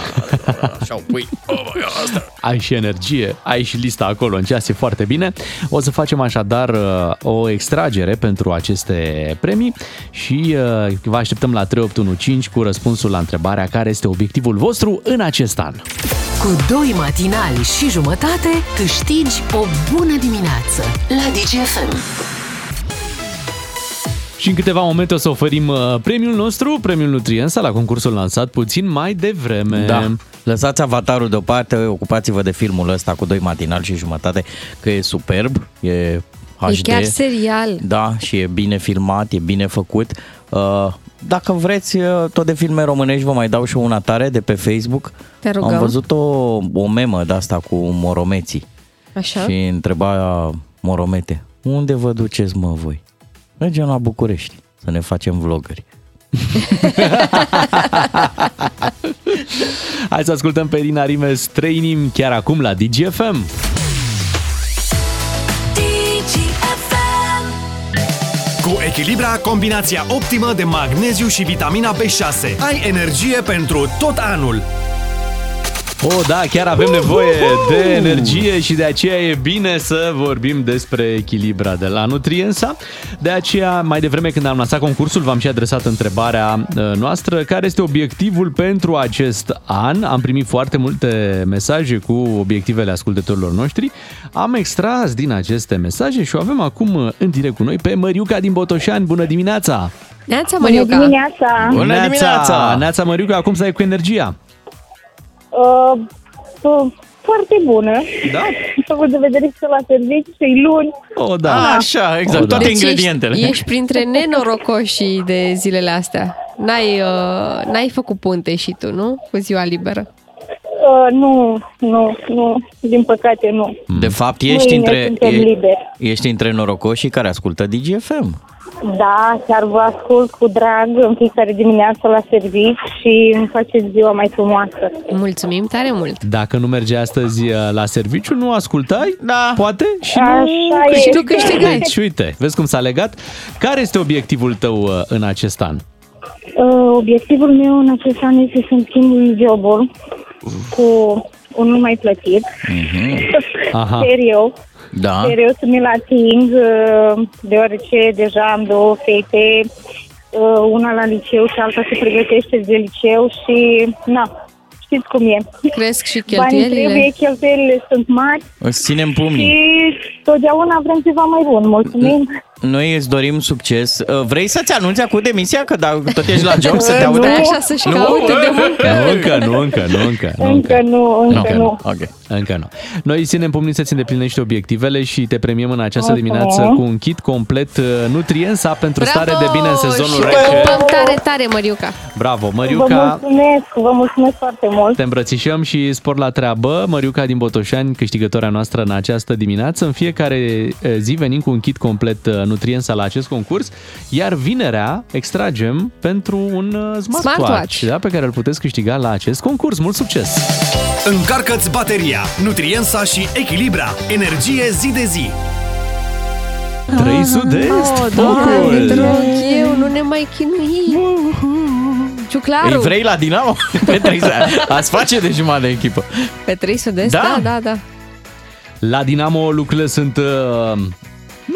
Așa o pui. Oh, asta. ai și energie, ai și lista acolo în ceas, e foarte bine. O să facem așadar uh, o extragere pentru aceste premii și uh, vă așteptăm la 3815 cu răspunsul la întrebarea care este obiectivul vostru în acest an. Cu doi matinali și jumătate câștigi o bună dimineață la DGFM. Și în câteva momente o să oferim uh, premiul nostru, premiul Nutriensa, la concursul lansat puțin mai devreme. Da. Lăsați avatarul deoparte, ocupați-vă de filmul ăsta cu doi matinal și jumătate, că e superb, e HD. E chiar serial. Da, și e bine filmat, e bine făcut. Uh, Dacă vreți uh, tot de filme românești, vă mai dau și una tare de pe Facebook. Te rugăm. Am văzut o, o memă de asta cu moromeții. Așa. și întreba Moromete, unde vă duceți mă voi? Mergem la București să ne facem vlogări. [LAUGHS] Hai să ascultăm pe Irina Rimes, trei inimi chiar acum la DGFM. Cu Echilibra, combinația optimă de magneziu și vitamina B6. Ai energie pentru tot anul. Oh, da, chiar avem nevoie de energie și de aceea e bine să vorbim despre echilibra de la Nutriensa. De aceea, mai devreme când am lansat concursul, v-am și adresat întrebarea uh, noastră, care este obiectivul pentru acest an. Am primit foarte multe mesaje cu obiectivele ascultătorilor noștri. Am extras din aceste mesaje și o avem acum uh, în direct cu noi pe Măriuca din Botoșani. Bună dimineața! Neața, Bună Măriuca! dimineața! Bună dimineața! Neața Măriuca, cum stai cu energia? Uh, uh, foarte bună. Da? [LAUGHS] Având de vedere că la serviciu și luni. O, da. Așa, exact, toate deci ingredientele. Ești, ești printre [LAUGHS] nenorocoșii de zilele astea. N-ai, uh, n-ai făcut punte și tu, nu? Cu ziua liberă. Uh, nu, nu, nu, din păcate nu. De fapt, ești Mâine între, suntem e, liberi. ești între norocoșii care ascultă DGFM. Da, chiar vă ascult cu drag în fiecare dimineață la serviciu și îmi faceți ziua mai frumoasă. Mulțumim tare mult! Dacă nu merge astăzi uh, la serviciu, nu ascultai? Da. Poate? Și Așa nu e. câștigi. Și tu câștigai. Deci, uite, vezi cum s-a legat? Care este obiectivul tău uh, în acest an? Uh, obiectivul meu în acest an este să-mi schimb jobul cu unul mai plătit. [LAUGHS] Aha. Sper eu. Da. Sper eu să mi-l ating, uh, deoarece deja am două fete, uh, una la liceu și alta se pregătește de liceu și, na, știți cum e. Cresc și Banii cheltuielile. trebuie, cheltuielile sunt mari Îți ținem și pumnii. totdeauna vrem ceva mai bun. Mulțumim! Noi îți dorim succes. Uh, Vrei să-ți anunți acum demisia? Că dacă tot ești la job, să te [LAUGHS] Nu. aude? Așa să-și Nu? caute de muncă. Nu, încă nu, încă nu, încă nu. Încă nu, încă nu. Ok. Încă nu. Noi ținem pumnii să-ți îndeplinești obiectivele și te premiem în această Mulțumesc. dimineață cu un kit complet uh, Nutriensa pentru Bravo! stare de bine în sezonul și rece. pupăm tare, tare, Măriuca! Bravo, Vă Măriuca! mulțumesc, vă mulțumesc foarte mult! Te îmbrățișăm și spor la treabă. Măriuca din Botoșani, câștigătoarea noastră în această dimineață. În fiecare eh, zi venim cu un kit complet eh, Nutriensa la acest concurs, iar vinerea extragem pentru un eh, smartwatch, Smartwatch. Da, pe care îl puteți câștiga la acest concurs. Mult succes! Încarcă-ți bateria, Nutriensa și Echilibra. Energie zi de zi. 3 sud-est, Oh, doamne, te rog eu, nu ne mai chinui! Ciuclaru! Îi vrei la Dinamo? [LAUGHS] Petre, ați face de jumătate de echipă. Pe 3 sud-est? Da. Da, da, da. La Dinamo lucrurile sunt uh, nu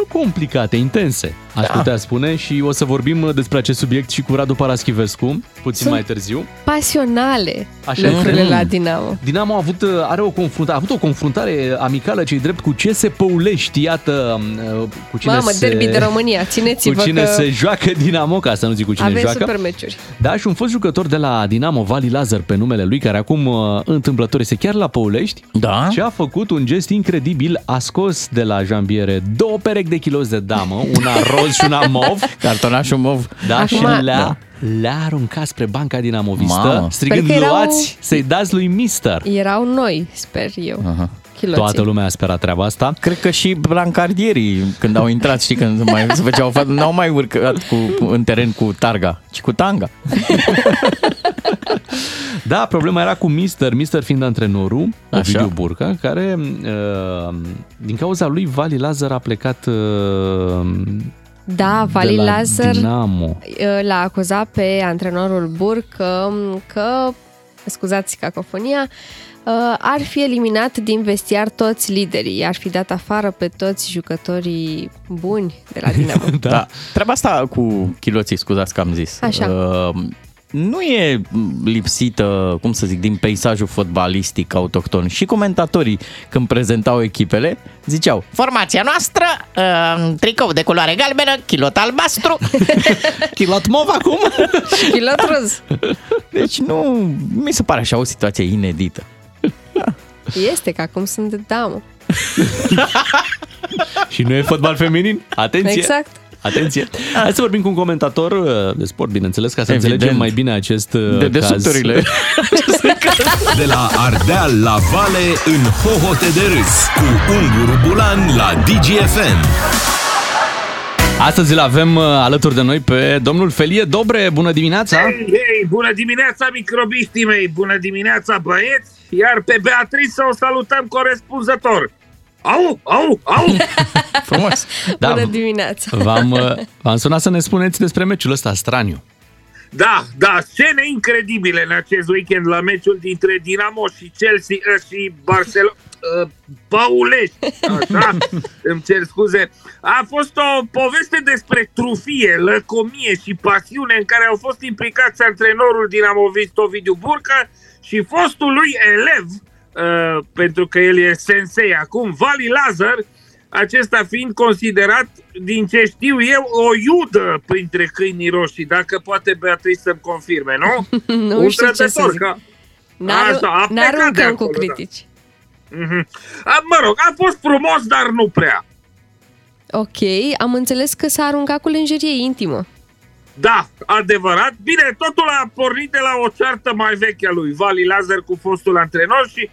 complicate, intense, aș Da. putea spune și o să vorbim uh, despre acest subiect și cu Radu Paraschivescu puțin Sunt- mai târziu. Pasionale Așa lucrurile este. la Dinamo. Dinamo a avut, uh, are o confruntare, a avut o confruntare amicală cei drept cu CS Păulești, iată uh, cu cine Mamă, se... derby de România, țineți-vă cu cine că se joacă Dinamo, ca să nu zic cu cine avem joacă. super meciuri. Da, și un fost jucător de la Dinamo, Vali Lazar, pe numele lui, care acum uh, întâmplător este chiar la Păulești. Da. Și a făcut un gest incredibil, a scos de la jambiere două perechi de kilozi de damă, una roz [LAUGHS] și una mov. [LAUGHS] Cartonașul mov. Da, Acum- și le-a, Da. le-a aruncat spre banca dinamovistă, Mamă. strigând, Sper că erau- luați să-i dați lui Mister. Erau noi, sper eu. Aha. Chiloții. Toată lumea a sperat treaba asta. Cred că și blancardierii, când au intrat, știi, când mai se făceau față, n-au mai urcat cu, în teren cu targa, ci cu tanga. [LAUGHS] Da, problema era cu Mister, Mister fiind antrenorul, Așa. Ovidiu Burca, care uh, din cauza lui Vali Lazar a plecat uh, Da, Vali de la Lazar Dinamo. uh, l-a acuzat pe antrenorul Burc că, că scuzați cacofonia, uh, ar fi eliminat din vestiar toți liderii, ar fi dat afară pe toți jucătorii buni de la [LAUGHS] Dinamo. da. da. Treaba asta cu chiloții, scuzați că am zis. Așa. Uh, nu e lipsită, cum să zic, din peisajul fotbalistic autohton. Și comentatorii, când prezentau echipele, ziceau Formația noastră, uh, tricou de culoare galbenă, kilot albastru. [LAUGHS] kilot mov acum? [LAUGHS] Kilot roz. Deci nu, mi se pare așa o situație inedită. Este că acum sunt de damă. [LAUGHS] Și nu e fotbal feminin? Atenție! Exact. Atenție! Hai să vorbim cu un comentator uh, de sport, bineînțeles, ca să Evident. înțelegem mai bine acest uh, De caz. desubturile. [LAUGHS] De la Ardeal la Vale în hohote de râs cu Unguru Bulan la DGFM. Astăzi îl avem uh, alături de noi pe domnul Felie Dobre. Bună dimineața! Hei, hei, bună dimineața microbiștii mei, bună dimineața băieți, iar pe Beatrice o salutăm corespunzător. Au, au, au! [LAUGHS] Frumos! Da, Bună dimineața! v-am, uh, v-am sunat să ne spuneți despre meciul ăsta straniu. Da, da, scene incredibile în acest weekend la meciul dintre Dinamo și Chelsea uh, și Barcelona. Uh, Paulești, așa, [LAUGHS] îmi cer scuze. A fost o poveste despre trufie, lăcomie și pasiune în care au fost implicați antrenorul dinamovist Ovidiu Burca și fostul lui elev, uh, pentru că el e sensei acum, Vali Lazar, acesta fiind considerat, din ce știu eu, o iudă printre câinii roșii, dacă poate Beatrice să-mi confirme, nu? [LAUGHS] Nu Un știu ce să trădător, zic. ca- N-ar- Așa, a plecat de N-aruncăm cu acolo, da. critici. Mhm. A, Mă rog, a fost frumos, dar nu prea. Ok, am înțeles că s-a aruncat cu lenjerie intimă. Da, adevărat. Bine, totul a pornit de la o ceartă mai veche a lui Vali Lazar cu fostul antrenor și e,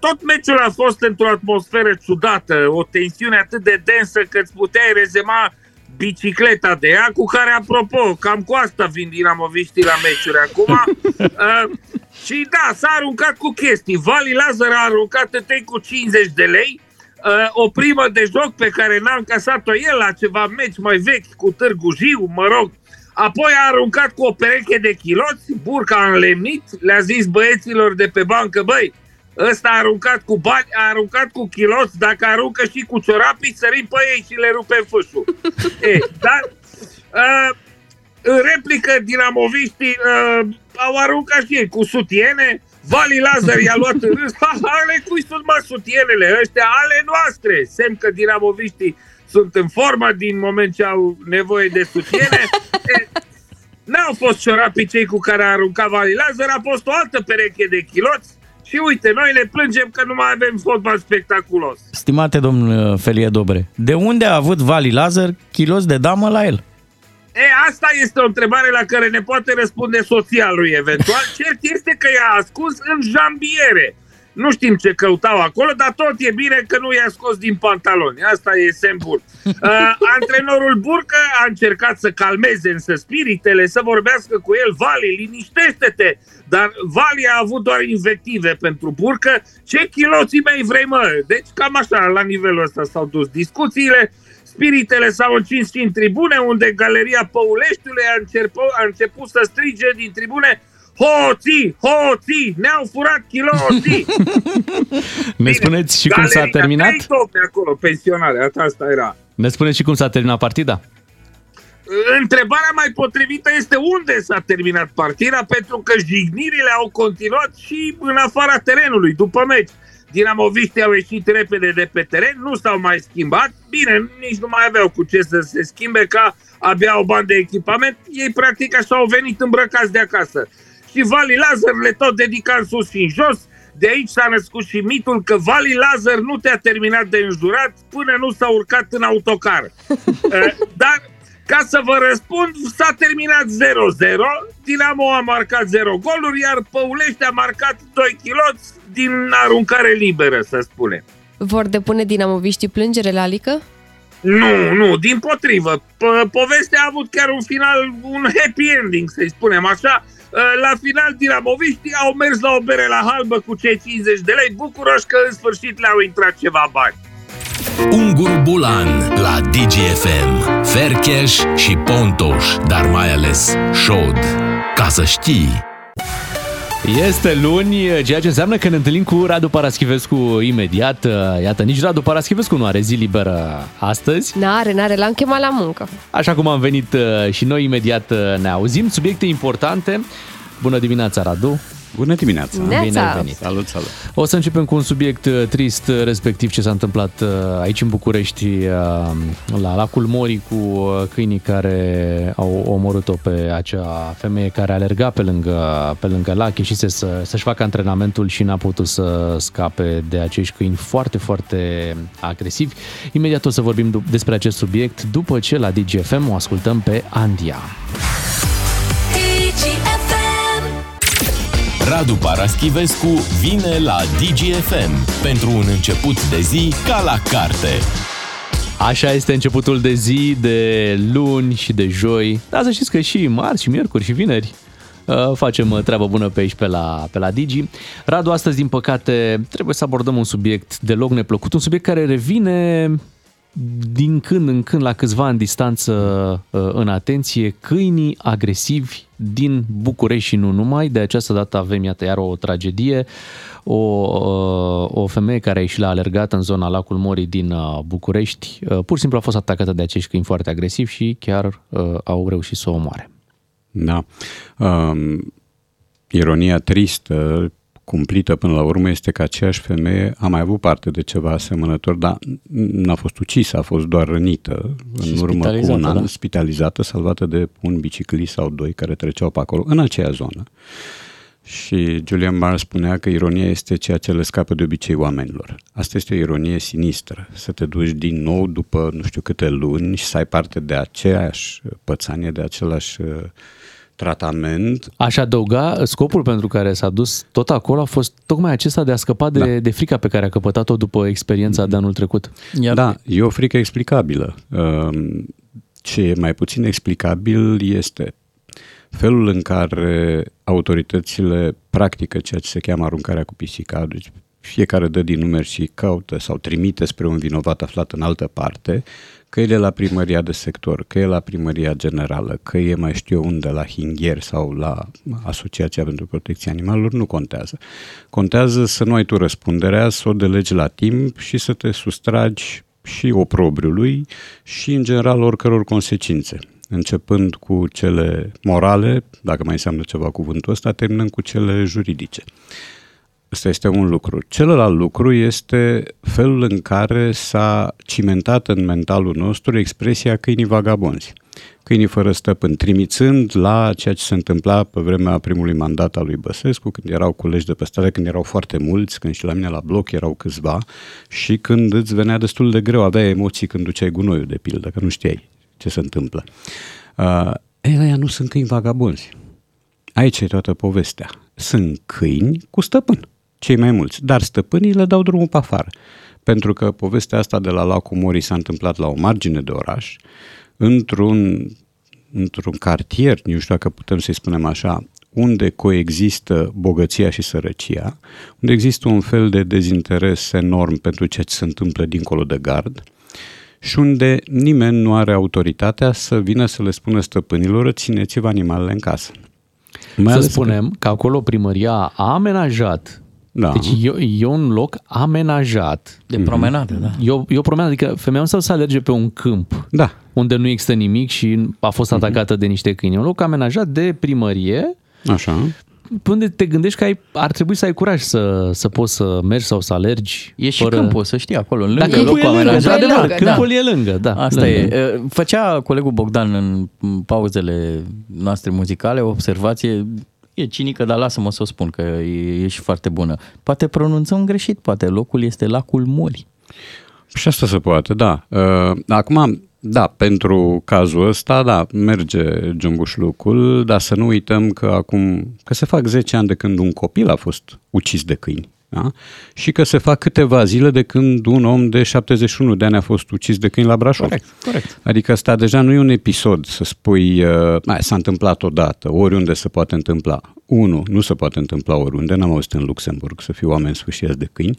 tot meciul a fost într-o atmosferă ciudată, o tensiune atât de densă că îți puteai rezema bicicleta de ea, cu care, apropo, cam cu asta vin dinamoviștii la meciuri acum. Uh, [LAUGHS] și da, s-a aruncat cu chestii. Vali Lazar a aruncat întâi cu 50 de lei, uh, o primă de joc pe care n-a încasat-o el la ceva meci mai vechi cu Târgu Jiu, mă rog. Apoi a aruncat cu o pereche de chiloți, burca a înlemnit, le-a zis băieților de pe bancă, băi, ăsta a aruncat cu bani, a aruncat cu chiloți, dacă aruncă și cu ciorapii, sărim pe ei și le rupem fâșul. [LAUGHS] e, dar, uh, în replică, dinamoviștii uh, au aruncat și ei cu sutiene, Vali Lazar i-a luat în râs, ha, ale cui sunt mă sutienele ăștia, ale noastre, semn că dinamoviștii sunt în formă din moment ce au nevoie de sutiene. E, N-au fost ciorapii cei cu care a aruncat Vali Lazar, a fost o altă pereche de chiloți și uite, noi ne plângem că nu mai avem fotbal spectaculos. Stimate domn Felie Dobre, de unde a avut Vali Lazar kilos de damă la el? E, asta este o întrebare la care ne poate răspunde soția lui eventual. [LAUGHS] Cert este că i-a ascuns în jambiere. Nu știm ce căutau acolo, dar tot e bine că nu i-a scos din pantaloni. Asta e semn bun. [LAUGHS] Uh, antrenorul Burcă a încercat să calmeze însă spiritele, să vorbească cu el. Vali, liniștește-te! Dar Vali a avut doar invective pentru Burcă. Ce chiloții mei vrei, mă? Deci cam așa, la nivelul ăsta s-au dus discuțiile. Spiritele s-au încins și în tribune, unde Galeria Păuleștiului a început, a început să strige din tribune Hoții! Hoții! Ne-au furat chiloții! [LAUGHS] Ne spuneți și cum s-a Galeria, terminat? trei tope acolo, pensionare, asta era. Ne spuneți și cum s-a terminat partida? Întrebarea mai potrivită este unde s-a terminat partida, pentru că jignirile au continuat și în afara terenului, după meci. Dinamoviștii au ieșit repede de pe teren, nu s-au mai schimbat. Bine, nici nu mai aveau cu ce să se schimbe, ca abia au bani de echipament. Ei practic așa au venit îmbrăcați de acasă. Și Vali Lazar le tot dedica în sus și în jos. De aici s-a născut și mitul că Vali Lazar nu te-a terminat de înjurat până nu s-a urcat în autocar. [LAUGHS] Eh, Dar ca să vă răspund, s-a terminat 0-0, Dinamo a marcat 0 goluri, iar Păulești a marcat 2 chiloți din aruncare liberă, să spunem. Vor depune dinamoviștii plângere la Alică? Nu, nu, din potrivă. P- povestea a avut chiar un final, un happy ending, să-i spunem așa. La final, dinamoviștii au mers la o bere la halbă cu cei 50 de lei, bucuroși că în sfârșit le-au intrat ceva bani. Ungur Bulan la DGFM. Fercheș și Pontoș, dar mai ales Șod. Ca să știi... Este luni, ceea ce înseamnă că ne întâlnim cu Radu Paraschivescu imediat. Iată, nici Radu Paraschivescu nu are zi liberă astăzi. N-are, n-are, l-am chemat la muncă. Așa cum am venit uh, și noi imediat uh, ne auzim. Subiecte importante. Bună dimineața, Radu! Bună dimineața! Neața! Bine ai venit! Salut, salut! O să începem cu un subiect uh, trist, uh, respectiv ce s-a întâmplat uh, aici în București, uh, la lacul Mori, cu uh, câinii care au omorât omorât-o pe acea femeie care alerga pe lângă, pe lângă lac, ieșise să, să-și facă antrenamentul și n-a putut să scape de acești câini foarte, foarte agresivi. Imediat o să vorbim du- despre acest subiect după ce la DGFM o ascultăm pe Andia. Radu Paraschivescu vine la DGFM pentru un început de zi ca la carte. Așa este începutul de zi, de luni și de joi. Dar să știți că și marți, și miercuri, și vineri uh, facem uh, treabă bună pe aici, pe la, pe la Digi. Radu, astăzi, din păcate, trebuie să abordăm un subiect deloc neplăcut, un subiect care revine din când în când, la câțiva în distanță uh, în atenție, câinii agresivi din București și nu numai. De această dată avem, iată, iar o tragedie. O, uh, o femeie care a ieșit la alergat în zona lacul Morii din uh, București, uh, pur și simplu a fost atacată de acești câini foarte agresivi și chiar uh, au reușit să o omoare. Da. Um, ironia tristă, cumplită până la urmă, este că aceeași femeie a mai avut parte de ceva asemănător, dar n-a fost ucisă, a fost doar rănită Și în urmă cu spitalizată, un an, da. spitalizată, salvată de un biciclist sau doi care treceau pe acolo, în aceea zonă. Și Julian Barr spunea că ironia este ceea ce le scapă de obicei oamenilor. Asta este o ironie sinistră. Să te duci din nou după nu știu câte luni și să ai parte de aceeași pățanie, de același uh, tratament. Aș adăuga, scopul pentru care s-a dus tot acolo a fost tocmai acesta de a scăpa de, da. de frica pe care a căpătat-o după experiența de anul trecut. Iar... Da, e o frică explicabilă. Um, Ce e mai puțin explicabil este felul în care autoritățile practică ceea ce se cheamă aruncarea cu pisica, deci fiecare dă din numeri și caută sau trimite spre un vinovat aflat în altă parte, că el e la primăria de sector, că e la primăria generală, că e mai știu eu unde, la Hingher sau la Asociația pentru Protecția Animalelor, nu contează. Contează să nu ai tu răspunderea, să o delegi la timp și să te sustragi și oprobriului și, în general, oricăror consecințe începând cu cele morale, dacă mai înseamnă ceva cuvântul ăsta, terminând cu cele juridice. Ăsta este un lucru. Celălalt lucru este felul în care s-a cimentat în mentalul nostru expresia câinii vagabonzi. Câinii fără stăpân, trimițând la ceea ce se întâmpla pe vremea primului mandat al lui Băsescu, când erau colegi de pe stradă, când erau foarte mulți, când și la mine la bloc erau câțiva și când îți venea destul de greu, aveai emoții când duceai gunoiul, de pildă, că nu știai ce se întâmplă. Uh, ei, ăia nu sunt câini vagabonzi. Aici e toată povestea. Sunt câini cu stăpân, cei mai mulți, dar stăpânii le dau drumul pe afară. Pentru că povestea asta de la lacul Morii s-a întâmplat la o margine de oraș, într-un, într-un cartier, nu știu dacă putem să-i spunem așa, unde coexistă bogăția și sărăcia, unde există un fel de dezinteres enorm pentru ceea ce se întâmplă dincolo de gard, și unde nimeni nu are autoritatea să vină să le spună stăpânilor țineți-vă animalele în casă. Mai să ales spunem că acolo primăria a amenajat Da. Deci e, e un loc amenajat. De promenadă, da. E o, e o promenadă, adică femeia nu stau să alerge pe un câmp da. unde nu există nimic și a fost atacată de niște câini. E un loc amenajat de primărie Așa. unde te gândești că ai, ar trebui să ai curaj să, să poți să mergi sau să alergi. E și câmpul, să știi, acolo, în Da, lângă câmpul e locul lângă, amenajat. într-adevăr, Da, câmpul da. e lângă, da. Asta lângă. e. Făcea colegul Bogdan în pauzele noastre muzicale o observație E cinică, dar lasă-mă să o spun că e, e și foarte bună. Poate pronunțăm greșit, poate locul este lacul Mori. Și asta se poate, da. Uh, acum, da, pentru cazul ăsta, da, merge jumbușlucul, dar să nu uităm că acum, că se fac 10 ani de când un copil a fost ucis de câini. Da? Și că se fac câteva zile de când un om de 71 de ani a fost ucis de câini la Brașov. Corect, corect. Adică asta deja nu e un episod să spui, uh, "Hai, s-a întâmplat odată, oriunde se poate întâmpla. Unu, nu se poate întâmpla oriunde, n-am auzit în Luxemburg să fiu oameni sfârșiați de câini.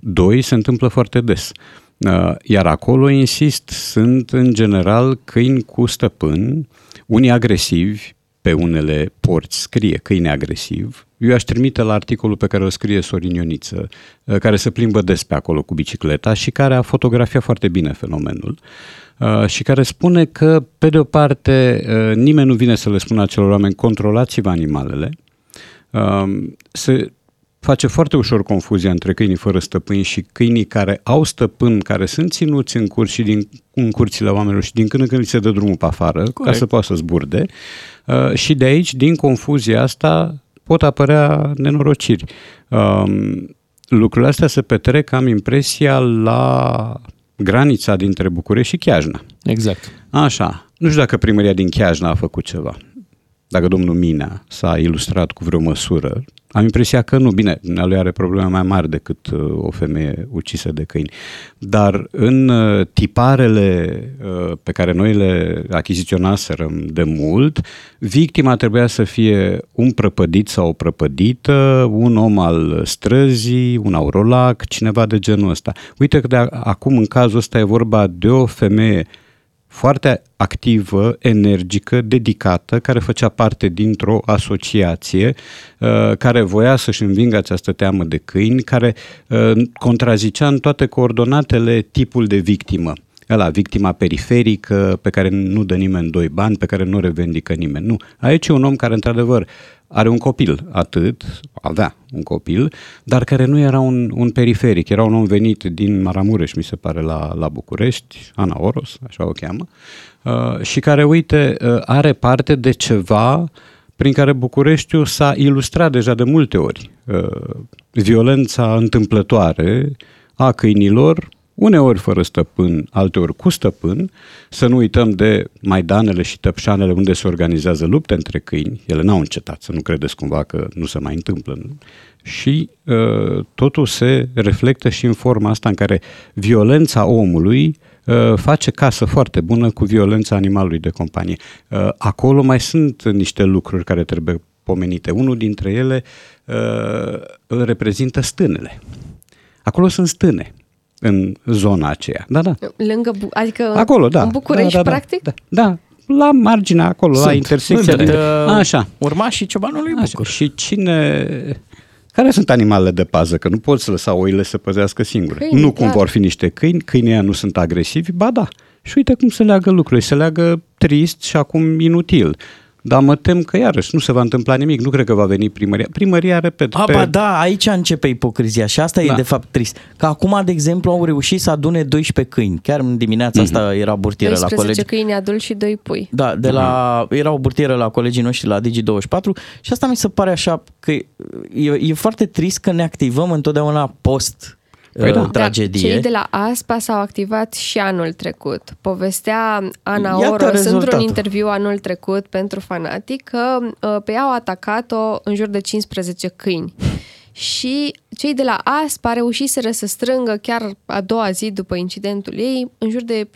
Doi, se întâmplă foarte des. Uh, Iar acolo, insist, sunt în general câini cu stăpân, unii agresivi, pe unele porți scrie câine agresiv. Eu aș trimite la articolul pe care o scrie Sorin Ioniță, uh, care se plimbă des pe acolo cu bicicleta și care a fotografiat foarte bine fenomenul uh, și care spune că, pe de o parte, uh, nimeni nu vine să le spună acelor oameni, controlați-vă animalele, Um, se face foarte ușor confuzia între câinii fără stăpâni și câinii care au stăpân, care sunt ținuți în curs și din, în curțile oamenilor și din când în când li se dă drumul pe afară Corect. ca să poată să zburde. Uh, și de aici, din confuzia asta, pot apărea nenorociri. Um, lucrurile astea se petrec, am impresia, la granița dintre București și Chiajna. Exact. Așa. Nu știu dacă primăria din Chiajna a făcut ceva. Dacă domnul Minea s-a ilustrat cu vreo măsură. Am impresia că nu. Bine, lui are probleme mai mari decât uh, o femeie ucisă de câini. Dar în uh, tiparele uh, pe care noi le achiziționaserăm de mult, victima trebuia să fie un prăpădit sau o prăpădită, un om al străzii, un aurolac, cineva de genul ăsta. Uite că de acum în cazul ăsta e vorba de o femeie foarte activă, energică, dedicată, care făcea parte dintr-o asociație uh, care voia să-și învingă această teamă de câini, care uh, contrazicea în toate coordonatele tipul de victimă. Ăla, victima periferică, pe care nu dă nimeni doi bani, pe care nu revendică nimeni. Nu. Aici e un om care, într-adevăr, are un copil, atât, avea un copil, dar care nu era un, un periferic, era un om venit din Maramureș, mi se pare, la, la București, Ana Oros, așa o cheamă, uh, și care, uite, uh, are parte de ceva prin care Bucureștiul s-a ilustrat deja de multe ori. Uh, violența întâmplătoare a câinilor, uneori fără stăpân, alteori cu stăpân, să nu uităm de Maidanele și Tăpșanele unde se organizează lupte între câini, ele n-au încetat, să nu credeți cumva că nu se mai întâmplă. Nu? Și uh, totul se reflectă și în forma asta în care violența omului uh, face casă foarte bună cu violența animalului de companie. Uh, acolo mai sunt niște lucruri care trebuie pomenite. Unul dintre ele uh, îl reprezintă stânele. Acolo sunt stâne în zona aceea. Da, da. Lângă, Bu- adică Acolo, da. în București, da, da, da, practic? Da, da, la marginea acolo, la Sunt. intersecția. Sunt, de... uh, Așa. Urmașii ciobanului Așa. Bucur. Și cine... Care sunt animalele de pază? Că nu poți lăsa oile să păzească singure. Câini, nu cum clar. vor fi niște câini, câinii ăia nu sunt agresivi, ba da. Și uite cum se leagă lucrurile, se leagă trist și acum inutil. Dar mă tem că iarăși nu se va întâmpla nimic, nu cred că va veni primăria. Primăria, repet, A, ba da, aici începe ipocrizia și asta Da. e de fapt trist. Că acum, de exemplu, au reușit să adune 12 câini. Chiar în dimineața Mhm. asta era burtieră la 12 colegi. câini adulți și 2 pui. Da, de la, era o burtieră la colegii noștri la Digi24 și asta mi se pare așa că e, e foarte trist că ne activăm întotdeauna post Păi da. uh, tragedie. Cei de la ASPA s-au activat și anul trecut. Povestea Ana Iată Oros rezultatul. într-un interviu anul trecut pentru Fanatic că uh, pe ea au atacat-o în jur de 15 câini. Și cei de la ASPA au reușit să strângă chiar a doua zi după incidentul ei în jur de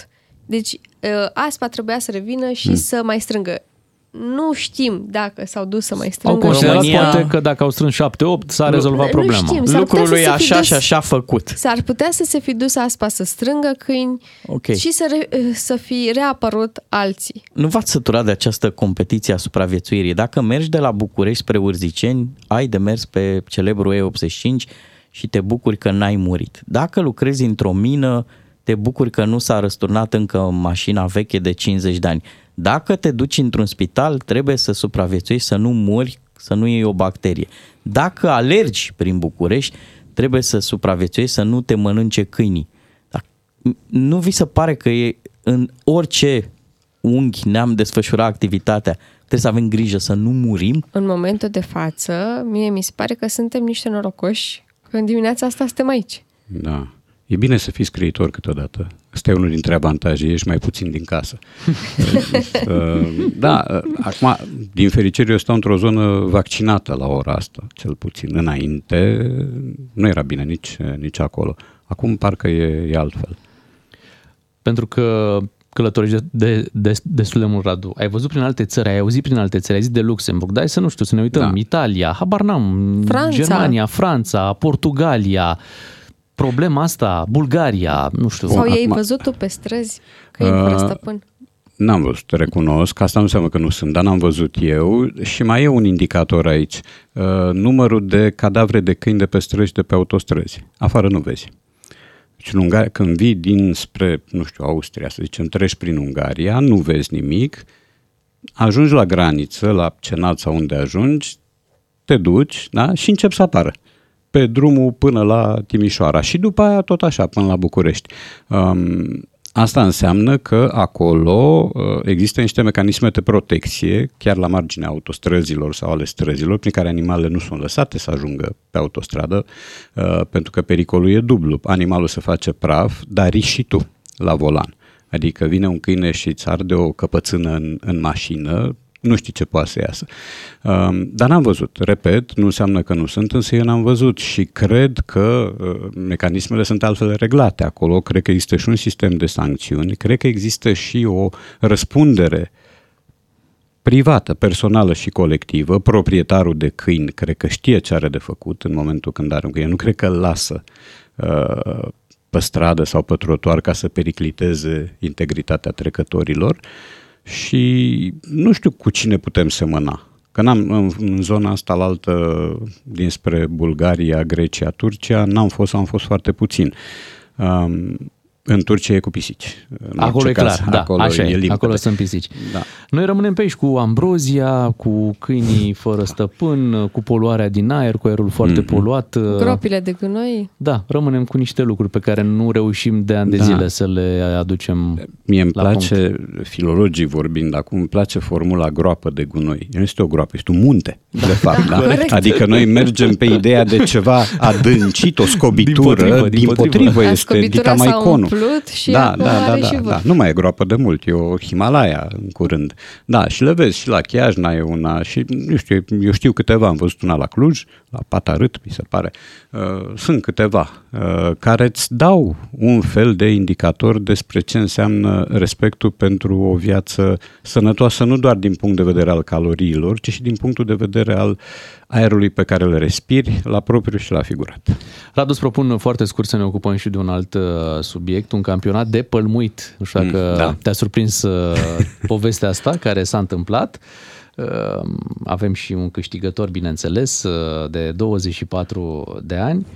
7-8. Deci uh, ASPA trebuia să revină și Hmm. să mai strângă. Nu știm dacă s-au dus să mai Au strângă. considerat România- poate că dacă au strâns 7-8 s-a Nu- rezolvat nu problema. știm. S-ar Lucrul putea lui să se fi așa dus- și așa făcut. S-ar putea să se fi dus ASPA să strângă câini Ok. și să, re, să fi reapărut alții. Nu v-ați săturat de această competiție a supraviețuirii. Dacă mergi de la București spre Urziceni, ai de mers pe celebrul E85 și te bucuri că n-ai murit. Dacă lucrezi într-o mină, te bucuri că nu s-a răsturnat încă mașina veche de 50 de ani. Dacă te duci într-un spital, trebuie să supraviețuiești, să nu mori, să nu iei o bacterie. Dacă alergi prin București, trebuie să supraviețuiești, să nu te mănânce câinii. Dar nu vi se pare că e în orice unghi ne-am desfășurat activitatea, trebuie să avem grijă să nu murim? În momentul de față, mie mi se pare că suntem niște norocoși că în dimineața asta suntem aici. Da. E bine să fii scriitor câteodată. Asta e unul dintre avantaje, ești mai puțin din casă. [LAUGHS] Uh, da, uh, acum, din fericire, eu stau într-o zonă vaccinată la ora asta, cel puțin. Înainte nu era bine nici, nici acolo. Acum parcă e, e altfel. Pentru că călătorești de, de, destul de mult, Radu. Ai văzut prin alte țări, ai auzit prin alte țări, ai zis de Luxemburg, dar hai să nu știu, să ne uităm. Da. Italia, habar n-am, Franța. Germania, Franța, Portugalia, problema asta, Bulgaria, nu știu. Sau ei acum- văzut tu pe străzi câini fără Uh, stăpân? N-am văzut, recunosc, asta nu înseamnă că nu sunt, dar n-am văzut eu și mai e un indicator aici. Uh, numărul de cadavre de câini de pe străzi și de pe autostrăzi. Afară nu vezi. Deci în Ungaria, când vii dinspre, nu știu, Austria, să zicem, treci prin Ungaria, nu vezi nimic, ajungi la graniță, la Cenat sau unde ajungi, te duci da? și încep să apară pe drumul până la Timișoara și după aia tot așa până la București. Um, Asta înseamnă că acolo uh, există niște mecanisme de protecție, chiar la marginea autostrăzilor sau ale străzilor, prin care animalele nu sunt lăsate să ajungă pe autostradă, uh, pentru că pericolul e dublu. Animalul se face praf, dar riști și tu la volan. Adică vine un câine și îți arde o căpățână în, în mașină, nu știi ce poate să iasă. Um, dar n-am văzut. Repet, nu înseamnă că nu sunt, însă eu n-am văzut și cred că uh, mecanismele sunt altfel reglate acolo. Cred că există și un sistem de sancțiuni, cred că există și o răspundere privată, personală și colectivă. Proprietarul de câini cred că știe ce are de făcut în momentul când are un câine. Nu cred că îl lasă uh, pe stradă sau pe trotuar ca să pericliteze integritatea trecătorilor și nu știu cu cine putem semăna. Că n-am, în, în zona asta la altă, dinspre Bulgaria, Grecia, Turcia, n-am fost, am fost foarte puțin. Um, în Turcia e cu pisici. În Acolo orice e clar, caz. da, acolo așa e, e, limpede. acolo sunt pisici. Da. Noi rămânem pe aici cu ambrozia, cu câinii fără stăpân, cu poluarea din aer, cu aerul foarte Mhm. poluat. Gropile de gunoi. Da, rămânem cu niște lucruri pe care nu reușim de ani de Da. zile să le aducem Mie îmi la place, filologii vorbind acum, îmi place formula groapă de gunoi. Nu este o groapă, este un munte, de fapt. Da? Corect. Adică noi mergem pe [LAUGHS] ideea de ceva adâncit, o scobitură, Dimpotrivă, din dimpotrivă. potrivă A, este scobitura s-a ditamaiconul. Umplut și da, acum da, da, are da, și da, vârf. nu mai e groapă de mult, e o Himalaya în curând. Da, și le vezi și la Chiajna e una și, nu știu, eu știu câteva, am văzut una la Cluj, la Patarât, mi se pare. Uh, sunt câteva uh, care îți dau un fel de indicator despre ce înseamnă respectul pentru o viață sănătoasă, nu doar din punct de vedere al caloriilor, ci și din punctul de vedere al aerului pe care îl respiri, la propriu și la figurat. Radu, îți propun foarte scurt să ne ocupăm și de un alt uh, subiect, un campionat de pălmuit. Nu știu dacă Mm, da. te-a surprins uh, povestea asta care s-a întâmplat. Uh, Avem și un câștigător, bineînțeles, uh, de 24 de ani.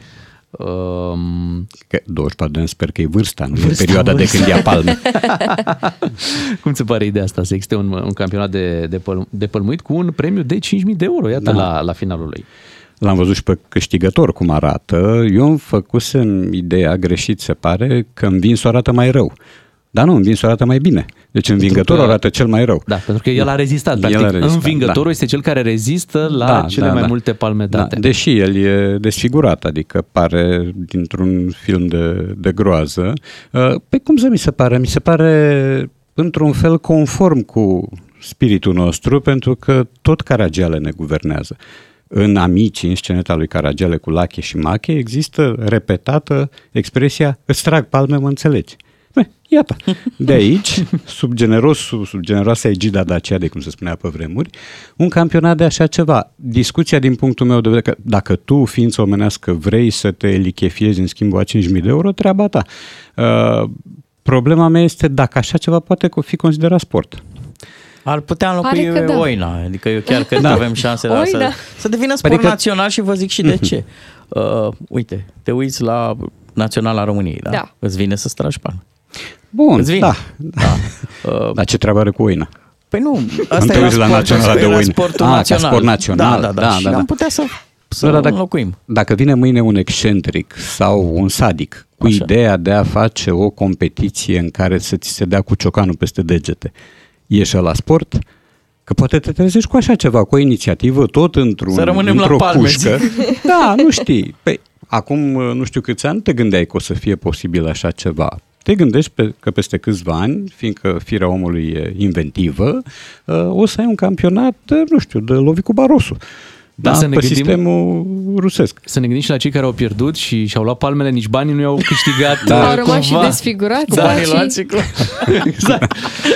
Um, Că 24 de ani sper că e vârsta, nu Vârsta, e perioada vârsta. de când ia palme. [LAUGHS] [LAUGHS] Cum ți pare ideea asta, să existe un, un campionat de, de, păl, de pălmuit cu un premiu de 5.000 de euro, iată, Da. la, la finalul lui. L-am văzut și pe câștigător cum arată. Eu îmi făcusem ideea greșit, se pare, că învinsul arată mai rău. Dar nu, învinsul arată mai bine. Deci învingătorul că- arată cel mai rău. Da, pentru că el a rezistat. El Practic, a rezistat, învingătorul da. este cel care rezistă la Da, cele da, mai da. multe palme date. Da, deși el e desfigurat, adică pare dintr-un film de, de groază. Uh, Pe cum să mi se pare? Mi se pare într-un fel conform cu spiritul nostru, pentru că tot Caragiale ne guvernează. În Amici, în sceneta lui Caragiale cu Lache și Mache, există repetată expresia îți trag palme, mă înțelegi. Beh, iată, [LAUGHS] de aici, sub, generosul, sub generoasa egida Dacia, de cum se spunea pe vremuri, un campionat de așa ceva. Discuția din punctul meu de vedere, că dacă tu, ființă omenească, vrei să te lichefiezi în schimbul a 5.000 de euro, treaba ta. Uh, problema mea este dacă așa ceva poate fi considerat sport. Ar putea înlocui Pare că da. oina, adică eu chiar cred [LAUGHS] Da. că avem șanse la să, Oina. să devină sport Adică- național și vă zic și de ce. Uh, uite, te uiți la Naționala României, da? Da. Îți vine să stragi palme. Bun, Îți vine. da. Da. [LAUGHS] Uh, Dar ce treabă are cu oina? Păi nu, te asta era, uiți la sportul, Naționala de era oini. sportul Ah, ca național. sport național. Da, da, da. Da, și da, da. am putea să, să Da, da, dacă- înlocuim. Dacă vine mâine un excentric sau un sadic cu Așa. ideea de a face o competiție în care să ți se dea cu ciocanul peste degete, ieși la sport? Că poate te trezești cu așa ceva, cu o inițiativă, tot într-un, Să rămânem la într-o palme, cușcă. zic. Da, nu știi. Păi, acum nu știu câți ani te gândeai că o să fie posibil așa ceva. Te gândești pe, că peste câțiva ani, fiindcă firea omului e inventivă, uh, o să ai un campionat, de, nu știu, de lovi cu barosul. Da, Da, să ne pe gândim- sistemul rusesc. Să ne gândim și la cei care au pierdut și și-au luat palmele, nici banii nu i-au câștigat. Da. uh, Au rămas și cumva. desfigurați. Cu da, banii și- luați, clar. exact.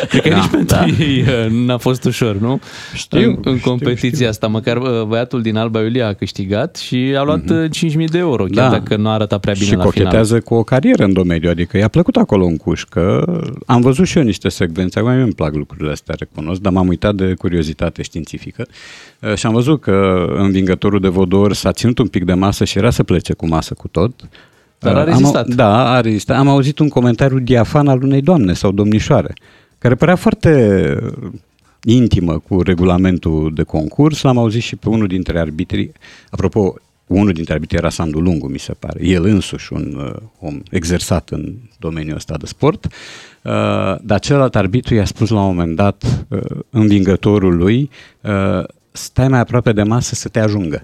Cred că Da, nici pentru da. ei uh, n-a fost ușor, nu? Știu, în, în știu, competiția știu. asta. Măcar uh, băiatul din Alba Iulia a câștigat și a luat uh 5.000 de euro, chiar Mhm. Da. dacă nu a arătat prea bine și la final. cochetează cu o carieră în domeniu, adică i-a plăcut acolo în cușcă. Am văzut și eu niște secvențe, acum îmi plac lucrurile astea, recunosc, dar m-am uitat de curiozitate științifică uh, și am văzut că învingătorul de vodor s-a ținut un pic de masă și era să plece cu masă cu tot. Dar a Uh, rezistat. Am, da, a rezistat. Am auzit un comentariu diafan al unei doamne sau domnișoare, care părea foarte intimă cu regulamentul de concurs, l-am auzit și pe unul dintre arbitrii, apropo, unul dintre arbitrii era Sandu Lungu, mi se pare, el însuși un uh, om exersat în domeniul ăsta de sport, uh, dar celălalt arbitru i-a spus la un moment dat uh, învingătorul lui, uh, stai mai aproape de masă să te ajungă.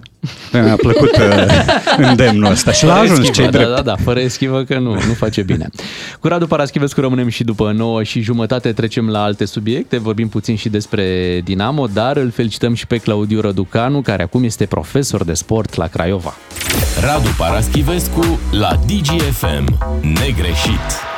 Mi-a plăcut uh, îndemnul ăsta și l-a Fără ajuns eschivă, cei da, drept. da, da, fără eschivă că nu, nu face bine. Cu Radu Paraschivescu rămânem și după 9 și jumătate trecem la alte subiecte, vorbim puțin și despre Dinamo, dar îl felicităm și pe Claudiu Răducanu, care acum este profesor de sport la Craiova. Radu Paraschivescu la DGFM. Negreșit.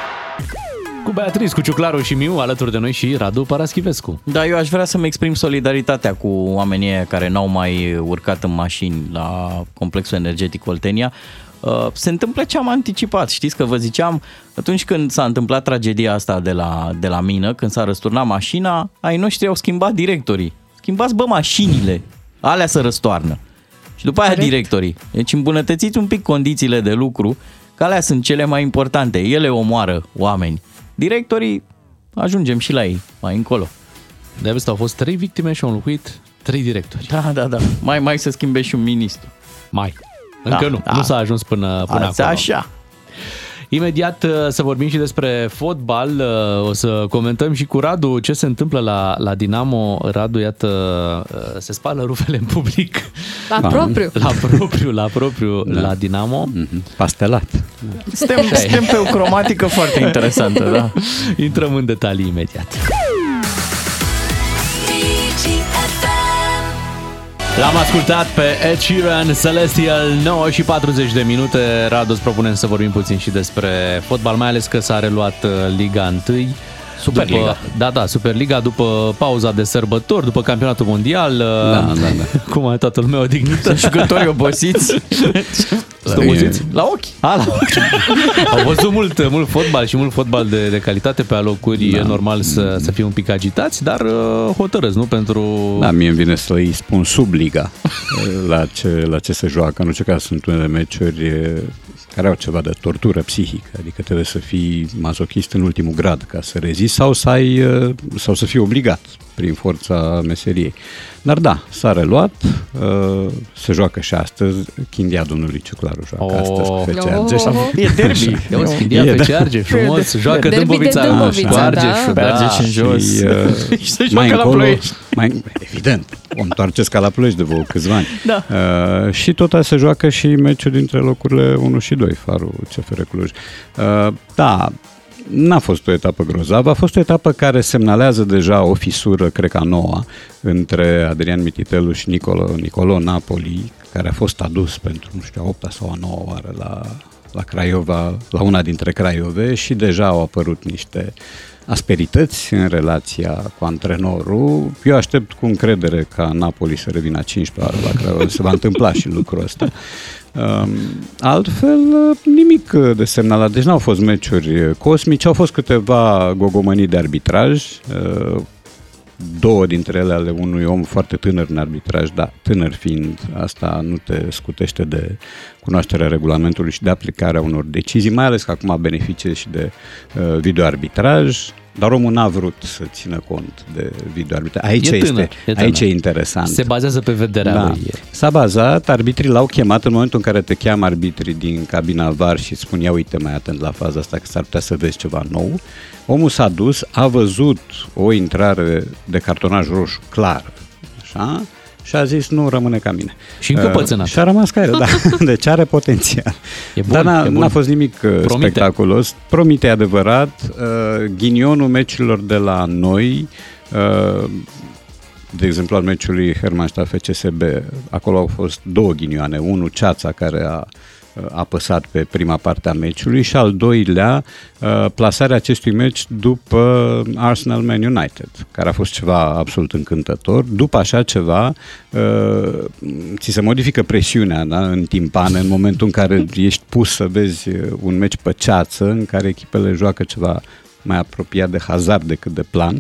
Cu Beatriz, cu Ciuclaru și Miu, alături de noi și Radu Paraschivescu. Da, eu aș vrea să-mi exprim solidaritatea cu oamenii ăia care n-au mai urcat în mașini la complexul energetic Oltenia. Uh, Se întâmplă ce am anticipat. Știți că vă ziceam, atunci când s-a întâmplat tragedia asta de la, de la mină, când s-a răsturnat mașina, ai noștri au schimbat directorii. Schimbați, bă, mașinile. Alea să răstoarnă. Și după aia Corect. directorii. Deci îmbunătățiți un pic condițiile de lucru, că alea sunt cele mai importante. Ele omoară oameni. Directorii, ajungem și la ei, mai încolo. De asta au fost trei victime și au înlocuit trei directori. Da, da, da. Mai, mai să schimbe și un ministru. Mai. Încă Da, nu, da. nu s-a ajuns până, până Asta acolo. așa. Imediat uh, să vorbim și despre fotbal, uh, o să comentăm și cu Radu ce se întâmplă la, la Dinamo. Radu, iată, uh, se spală rufele în public. La Da. propriu. La propriu, la propriu, Da. la Dinamo. Pastelat. Suntem, suntem pe o cromatică foarte interesantă, da. [LAUGHS] Intrăm în detalii imediat. L-am ascultat pe Ed Sheeran, Celestial, 9 și 40 de minute. Radu, îți propunem să vorbim puțin și despre fotbal, mai ales că s-a reluat uh, Liga 1. Superliga. După, da, da, Superliga, după pauza de sărbători, după campionatul mondial. Da, da, da. [LAUGHS] Cum e toată lumea odihnită. Jucătorii obosiți. [LAUGHS] Sunt oboziți? La ochi. A, la [LAUGHS] Au văzut mult, mult fotbal și mult fotbal de, de calitate pe alocuri. Da. E normal să, să fie un pic agitați, dar uh, hotărăți, nu? Pentru... Da, mie îmi vine să îi spun subliga [LAUGHS] la ce, la ce se joacă. În orice caz sunt unele meciuri eh, care au ceva de tortură psihică, adică trebuie să fii masochist în ultimul grad ca să rezisti sau să, ai, eh, sau să fii obligat prin forța meseriei. Dar da, s-a reluat, eh, se joacă și astăzi, Chindia domnului Ciuclaru joacă Oh. astăzi cu FC Oh. Argeș. E derby. Ia uzi, Chindia E, pe da. ce argeș, frumos, joacă Derby de Dâmbovița, Dâmbovița, cu da. Argeșul, Pe Argeș în jos. Și, uh, [LAUGHS] Și se mai joacă la încolo, Ploiești. mai, evident, o întoarceți ca la Ploiești de vă câțiva ani. Da. Uh, și tot se joacă și meciul dintre locurile 1 și 2, Farul CFR Cluj. Uh, da, N-a fost o etapă grozavă, a fost o etapă care semnalează deja o fisură, cred că a noua, între Adrian Mititelu și Nicolo, Nicolo Napoli, care a fost adus pentru, nu știu, a opta sau a noua oară la, la Craiova, la una dintre Craiove și deja au apărut niște asperități în relația cu antrenorul. Eu aștept cu încredere ca Napoli să revină a 15 oară la Craiova. Se va întâmpla și lucrul ăsta. Um, Altfel, uh, nimic uh, de semnalat. Deci n-au fost meciuri uh, cosmice, au fost câteva gogomănii de arbitraj, uh, două dintre ele ale unui om foarte tânăr în arbitraj, dar tânăr fiind, asta nu te scutește de cunoașterea regulamentului și de aplicarea unor decizii, mai ales că acum beneficie și de uh, videoarbitraj, dar omul n-a vrut să țină cont de videoarbitraj. Aici, E este, tânăr, e tânăr. aici e interesant. Se bazează pe vederea Da. lui. S-a bazat, arbitrii l-au chemat în momentul în care te cheamă arbitrii din cabina VAR și îți spun ia uite mai atent la faza asta că s-ar putea să vezi ceva nou. Omul s-a dus, a văzut o intrare de cartonaj roșu clar, așa, și a zis nu rămâne ca mine. Și încăpățânat. Uh, și a rămas ca el, da. [LAUGHS] Deci are potențial. E bun, Dar n-a, e bun. n-a fost nimic uh, Promite. spectaculos. Promite adevărat. Uh, ghinionul meciurilor de la noi uh, de exemplu, al meciului Hermannstadt FCSB, acolo au fost două ghinioane. Unul, Ceața, care a uh, apăsat pe prima parte a meciului și al doilea, uh, plasarea acestui meci după Arsenal Man United, care a fost ceva absolut încântător. După așa ceva, uh, ți se modifică presiunea da, în timpană, în momentul în care ești pus să vezi uh, un meci pe ceață, în care echipele joacă ceva mai apropiat de hazard decât de plan.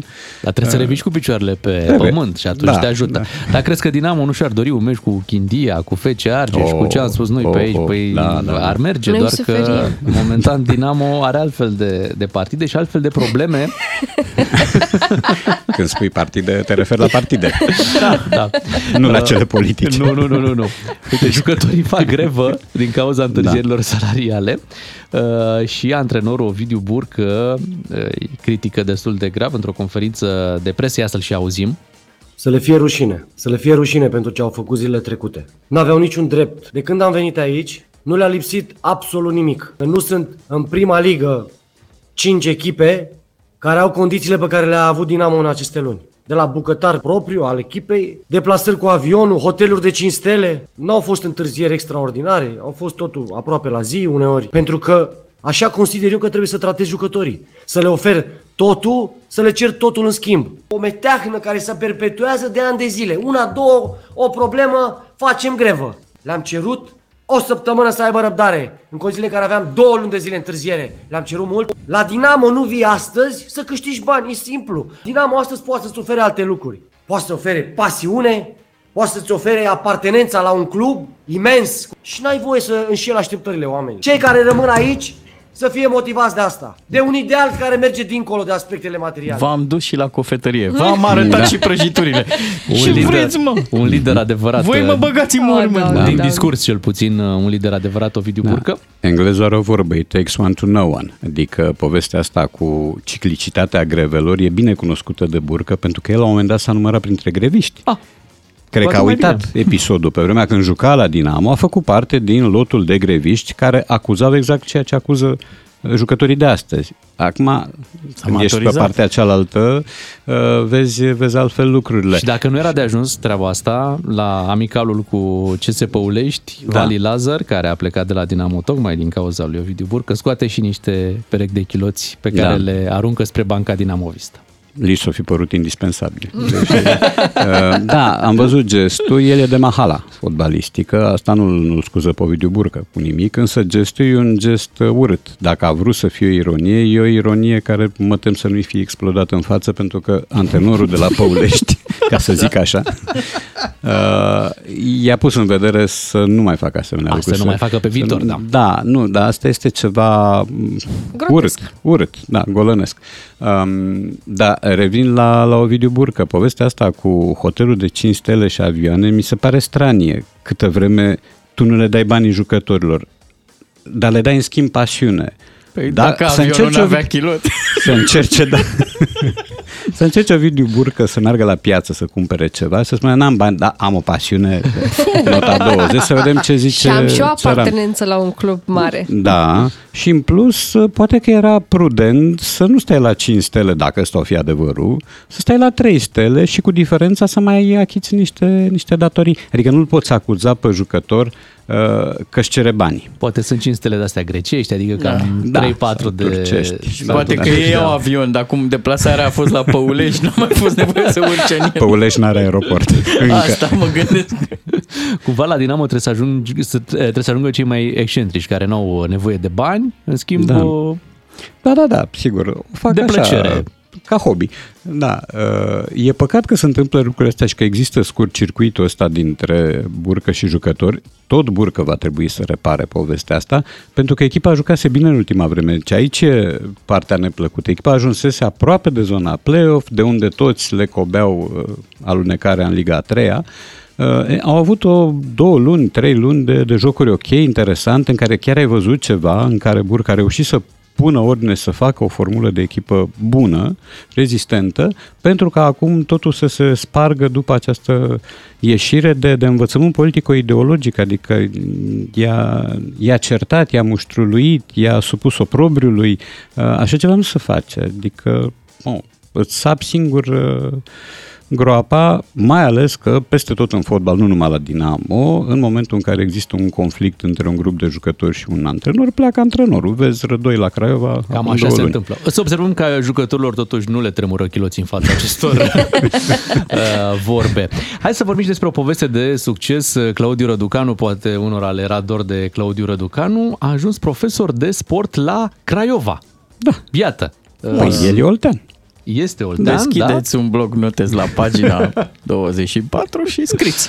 Dar trebuie să reviși cu picioarele pe Trebuie. pământ și atunci Da, te ajută. da. Dar crezi că Dinamo nu și-ar dori un meci cu Chindia, cu FC Argeș, Oh, cu ce am spus noi oh, pe aici? oh, Păi da, da, da. ar merge, Noi doar suferim. că momentan Dinamo are altfel de, de partide și altfel de probleme. [LAUGHS] Când spui partide, te referi la partide. Da, da. Nu la Uh, cele politice. Nu, nu, nu, nu, nu. Uite, jucătorii fac grevă din cauza întârzierilor salariale uh, și antrenorul Ovidiu Burcă uh, îi critică destul de grav într-o conferință de presă, ia să-l și auzim. Să le fie rușine. Să le fie rușine pentru ce au făcut zilele trecute. N-aveau niciun drept. De când am venit aici, nu le-a lipsit absolut nimic. Că nu sunt în prima ligă cinci echipe care au condițiile pe care le-a avut Dinamo în aceste luni. De la bucătar propriu al echipei, deplasări cu avionul, hoteluri de 5 stele. Nu au fost întârzieri extraordinare, au fost totul aproape la zi uneori. Pentru că așa consider eu că trebuie să tratezi jucătorii. Să le ofer totul, să le cer totul în schimb. O meteahnă care se perpetuează de ani de zile. Una, două, o problemă, facem grevă. Le-am cerut o săptămână să aibă răbdare, în condițiile în care aveam două luni de zile întârziere. Le-am cerut mult. La Dinamo nu vii astăzi să câștigi bani, e simplu. Dinamo astăzi poate să-ți ofere alte lucruri. Poate să ofere pasiune, poate să-ți ofere apartenența la un club imens și n-ai voie să înșeli așteptările oamenilor. Cei care rămân aici să fie motivați de asta. De un ideal care merge dincolo de aspectele materiale. V-am dus și la cofetărie. V-am arătat Da. și prăjiturile. Un Ce lider, vreți, mă? Un lider adevărat. Voi mă uh, băgați în Da, mormânt. da, Din da. discurs cel puțin, uh, un lider adevărat, Ovidiu Da. Burcă. Englezul are o vorbă, it takes one to know one. Adică povestea asta cu ciclicitatea grevelor e bine cunoscută de Burcă pentru că el la un moment dat s-a numărat printre greviști. Ah, Cred că poate a mai uitat episodul. Pe vremea când juca la Dinamo, a făcut parte din lotul de greviști care acuzau exact ceea ce acuză uh, jucătorii de astăzi. Acum, când ești pe maturizat. partea cealaltă, uh, vezi, vezi altfel lucrurile. Și dacă nu era de ajuns treaba asta, la amicalul cu CS Păulești, Da. Vali Lazar, care a plecat de la Dinamo tocmai din cauza lui Ovidiu Burcă, scoate și niște perechi de chiloți pe care Da. le aruncă spre banca dinamovista. Li s-o fi părut indispensabil. Deci, uh, [LAUGHS] da, am văzut gestul, el e de mahala fotbalistică, asta nu, nu scuză pe Ovidiu Burcă cu nimic, însă gestul e un gest uh, urât. Dacă a vrut să fie o ironie, e o ironie care mă tem să nu-i fie explodat în față, pentru că antrenorul de la Păulești, [LAUGHS] ca să zic așa, uh, i-a pus în vedere să nu mai facă asemenea A, lucruri. să nu mai facă pe viitor, nu- da. Da, nu, dar asta este ceva mm, Grotesc. urât, urât, da, golănesc. Um, da, revin la, la Ovidiu Burcă. Povestea asta cu hotelul de 5 stele și avioane mi se pare stranie. Câtă vreme tu nu le dai banii jucătorilor, dar le dai în schimb pasiune. Păi Da, dacă să avionul încerce nu o- avea chilot. Să încerce, da. [LAUGHS] să încerce Ovidiu Burcă să meargă la piață să cumpere ceva și să spună, n-am bani, dar am o pasiune, [LAUGHS] nota 20, să vedem ce zice Și am și o țăran. apartenență la un club mare. Da, și în plus, poate că era prudent să nu stai la 5 stele, dacă ăsta o fi adevărul, să stai la 3 stele și cu diferența să mai achiți niște, niște datorii. Adică nu-l poți acuza pe jucător uh, că își cere bani. Poate sunt 5 stele de-astea grecești, adică Da. cam Da, 3-4 sau de... turcești. Și Da, poate da, că da. ei au avion, dar cum deplasarea a fost la Păulești, n-a mai fost nevoie să urce în el. Păulești n-are aeroport. Încă. Asta mă gândesc. Cumva la Dinamo trebuie să, ajung, să, trebuie să ajungă cei mai excentrici, care nu au nevoie de bani, în schimb Da. o- Da, da, da, sigur. O fac De așa, plăcere. Ca hobby. Da. uh, E păcat că se întâmplă lucrurile astea și că există scurt circuitul ăsta dintre burcă și jucători. Tot burcă va trebui să repare povestea asta, pentru că echipa jucase bine în ultima vreme. Deci aici e partea neplăcută. Echipa ajunsese aproape de zona play-off, de unde toți le cobeau uh, alunecarea în Liga a treia. Uh, e, au avut o două luni, trei luni de, de jocuri ok, interesante, în care chiar ai văzut ceva, în care Burca a reușit să pună ordine să facă o formulă de echipă bună, rezistentă, pentru ca acum totul să se spargă după această ieșire de, de învățământ politico-ideologic, adică i-a, i-a certat, i-a muștruluit, i-a supus oprobriului, Uh, așa ceva nu se face, adică oh, îți sapi singur uh, groapa, mai ales că peste tot în fotbal, nu numai la Dinamo, în momentul în care există un conflict între un grup de jucători și un antrenor, pleacă antrenorul. Vezi rădoi la Craiova Cam acum așa două se luni. întâmplă. Să observăm că jucătorilor totuși nu le tremură chiloții în fața acestor [LAUGHS] uh, vorbe. Hai să vorbim și despre o poveste de succes. Claudiu Răducanu, poate unora le era dor de Claudiu Răducanu, a ajuns profesor de sport la Craiova. Da. Iată. Păi el e oltean. Este oltean, Deschideți un blog notez la pagina [LAUGHS] 24 și scriți.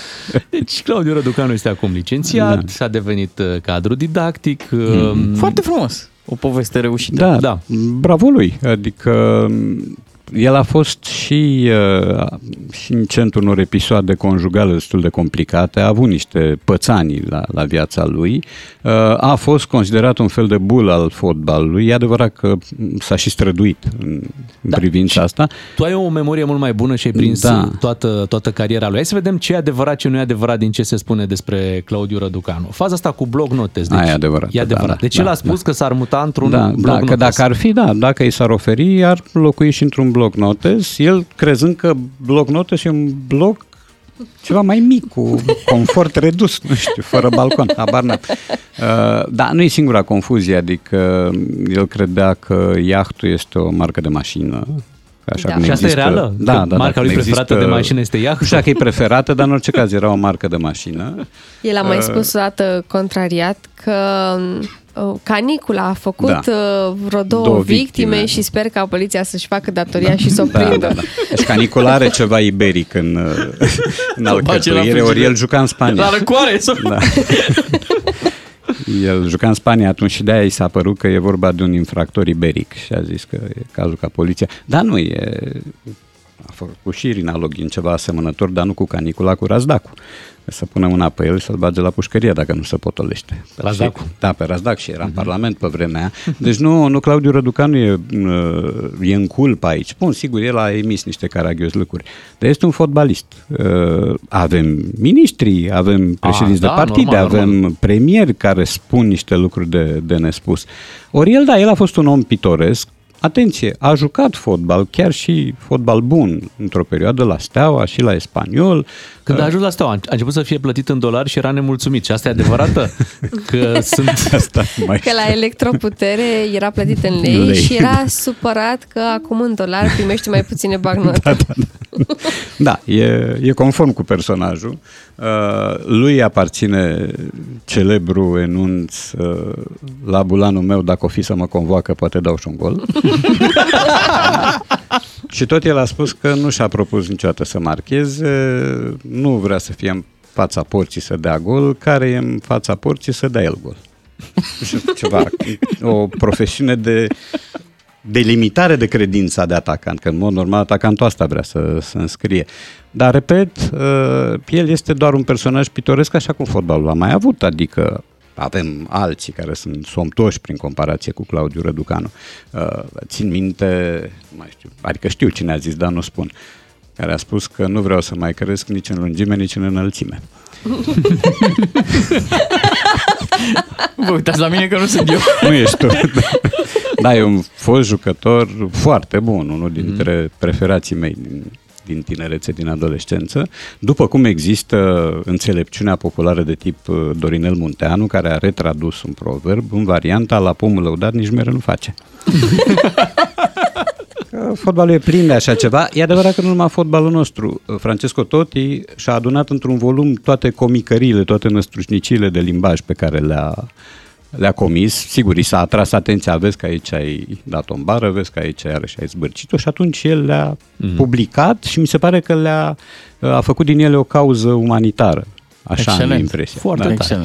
Deci Claudiu Răducanu este acum licențiat, da. s-a devenit uh, cadru didactic. Mm. uh, Foarte frumos. O poveste reușită. Da, da. Bravo lui. Adică el a fost și, uh, și în centrul unor episoade conjugale destul de complicate, a avut niște pățanii la, la viața lui, uh, a fost considerat un fel de bul al fotbalului, e adevărat că s-a și străduit în, în Da. privința asta. Tu ai o memorie mult mai bună și ai prins Da. da. toată, toată cariera lui. Hai să vedem ce e adevărat, ce nu e adevărat din ce se spune despre Claudiu Răducanu. Faza asta cu blog notez. Deci, Aia e adevărat, E adevărat. da, da, deci da, el a spus că s-ar muta într-un da, blog da, notez. că dacă ar fi, da, dacă i s-ar oferi, ar locui și într-un bloc notes, el crezând că bloc notes e un bloc ceva mai mic, cu confort [LAUGHS] redus, nu știu, fără balcon, habar n-am. Uh, da, nu e singura confuzie, adică el credea că iahtul este o marcă de mașină. Așa Da. cum Și asta e există- reală? Da, Că da, da, marca lui cum preferată de mașină este iahtul? Nu știu dacă e preferată, dar în orice caz era o marcă de mașină. El a mai Uh, spus o dată contrariat că uh, canicula a făcut Da. uh, vreo două, Două victime, victime. și sper ca poliția să-și facă datoria și să o Da, prindă. da, da. Deci canicula are ceva iberic în, uh, [LAUGHS] în bage la alcătuire, ori frigider. el juca în Spania. La răcoare! [LAUGHS] Sau... Da. El juca în Spania atunci și de-aia i s-a părut că e vorba de un infractor iberic și a zis că e cazul ca poliția. Dar nu e... A făcut și Irina Login ceva asemănător, dar nu cu canicula, cu razdacu. Să pună mâna pe el și să-l bage la pușcărie dacă nu se potolește. Razdacu. Și- Da, pe Razdac și era în Parlament pe vremea aia. Deci nu, nu Claudiu Răducanu e, uh, e în culpa aici. Bun, sigur, el a emis niște caragios-lăcuri. Dar este un fotbalist. Uh, Avem miniștri, avem președinți da, de partide, normal, avem normal. premieri care spun niște lucruri de, de nespus. Ori el, da, el a fost un om pitoresc, Atenție, a jucat fotbal, chiar și fotbal bun, într-o perioadă la Steaua și la Espaniol. Când a ajuns la steaua, a început să fie plătit în dolari și era nemulțumit. Și asta e adevărată? [LAUGHS] Că sunt... [LAUGHS] Asta mai... Că la electroputere era plătit în lei, Lei, și era da. supărat că acum în dolar primește mai puține bagnote. [LAUGHS] Da, da, da. Da, e, e conform cu personajul. Uh, lui aparține celebru enunț uh, la bulanul meu, dacă o fi să mă convoacă, poate dau și un gol. [LAUGHS] și tot el a spus că nu și-a propus niciodată să marcheze, nu vrea să fie în fața porții să dea gol, care e în fața porții să dea el gol. [LAUGHS] Și Ceva, o profesiune de delimitare de credința de atacant, că în mod normal atacantul asta vrea să, să înscrie. Dar, repet, uh, el este doar un personaj pitoresc așa cum fotbalul a mai avut, adică avem alții care sunt somtoși prin comparație cu Claudiu Răducanu. Uh, Țin minte, nu mai știu, adică știu cine a zis, dar nu spun, care a spus că nu vreau să mai cresc nici în lungime, nici în înălțime. Vă uitați la mine că nu sunt eu. Nu ești tu. Da, e un fost jucător foarte bun, unul dintre preferații mei din, din tinerețe, din adolescență. După cum există înțelepciunea populară de tip uh, Dorinel Munteanu, care a retradus un proverb în varianta la pomul lăudat nici mere nu face. Că [LAUGHS] Fotbalul e plin de așa ceva. E adevărat că nu numai fotbalul nostru. Francesco Totti și-a adunat într-un volum toate comicările, toate năstrușnicile de limbaj pe care le-a, le-a comis. Sigur, i s-a atras atenția, vezi că aici ai dat o bară, vezi că aici iarăși ai zbârcit-o și atunci el le-a Mhm. mm. publicat și mi se pare că le-a a făcut din ele o cauză umanitară. Așa am Excelent. impresia. Foarte Da. tare.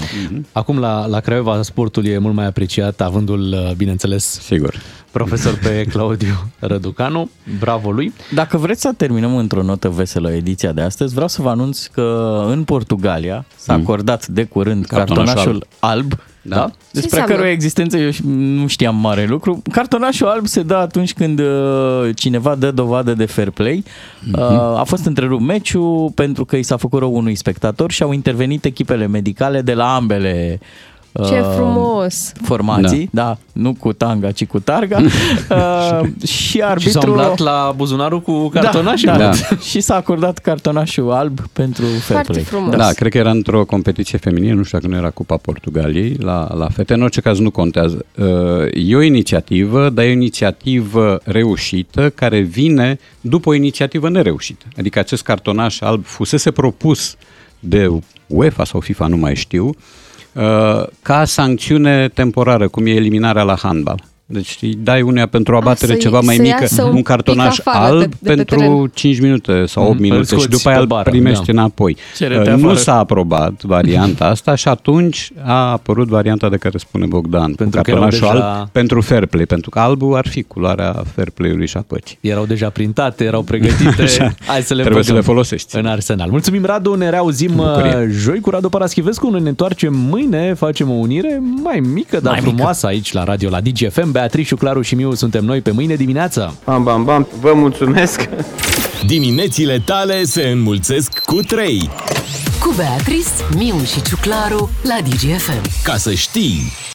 Acum la, la Craiova sportul e mult mai apreciat, avându-l, uh, bineînțeles, Sigur. profesor pe [LAUGHS] Claudiu Răducanu. Bravo lui. Dacă vreți să terminăm într-o notă veselă ediția de astăzi, vreau să vă anunț că în Portugalia s-a Mm. acordat de curând Cartonașul cartonașul alb, Da. da? Ce despre înseamnă? căruia existență eu și- nu știam mare lucru. Cartonașul alb se dă atunci când uh, cineva dă dovadă de fair play. Mhm. Uh, a fost întrerupt meciul pentru că i s-a făcut rău unui spectator și au intervenit echipele medicale de la ambele uh, Ce frumos! formații, da. da, nu cu tanga, ci cu targa. uh, [LAUGHS] și Și s-a arbitru umblat la buzunarul cu cartonașul. Da, da. Da. da. [LAUGHS] și s-a acordat cartonașul alb pentru fair Foarte play. frumos. Da, cred că era într-o competiție feminină, nu știu dacă nu era Cupa Portugaliei, la, la fete. În orice caz nu contează. Uh, E o inițiativă, dar e o inițiativă reușită care vine după o inițiativă nereușită. Adică acest cartonaș alb fusese propus de UEFA sau FIFA, nu mai știu, uh, ca sancțiune temporară, cum e eliminarea la handbal. Deci îi dai uneia pentru abatere să- ceva mai să mică, iasă un un cartonaș pic afară alb de- de pe pentru teren. 5 minute sau 8 Mhm, îl minute și scoți după pe aia îl bară, primești da. înapoi. Cere-te Uh, Nu afară. s-a aprobat varianta asta și atunci a apărut varianta de care spune Bogdan, pentru că erau cartonașul deja- alb pentru fair play, pentru că albul ar fi culoarea fair play-ului și a păcii. Erau deja printate, erau pregătite. [LAUGHS] Așa. Hai să le Trebuie să băgăm le folosești. În arsenal. Mulțumim, Radu. Ne reauzim Bucurie. uh, joi cu Radu Paraschivescu. Noi ne întoarcem mâine. Facem o unire mai mică, dar Mai frumoasă aici la radio, la DGFM. Beatrice, Claru și Miu suntem noi pe mâine dimineață. Bam, bam, bam. Vă mulțumesc. Diminețile tale se înmulțesc cu 3. Cu Beatrice, Miu și Ciuclaru la DGFM. Ca să știi!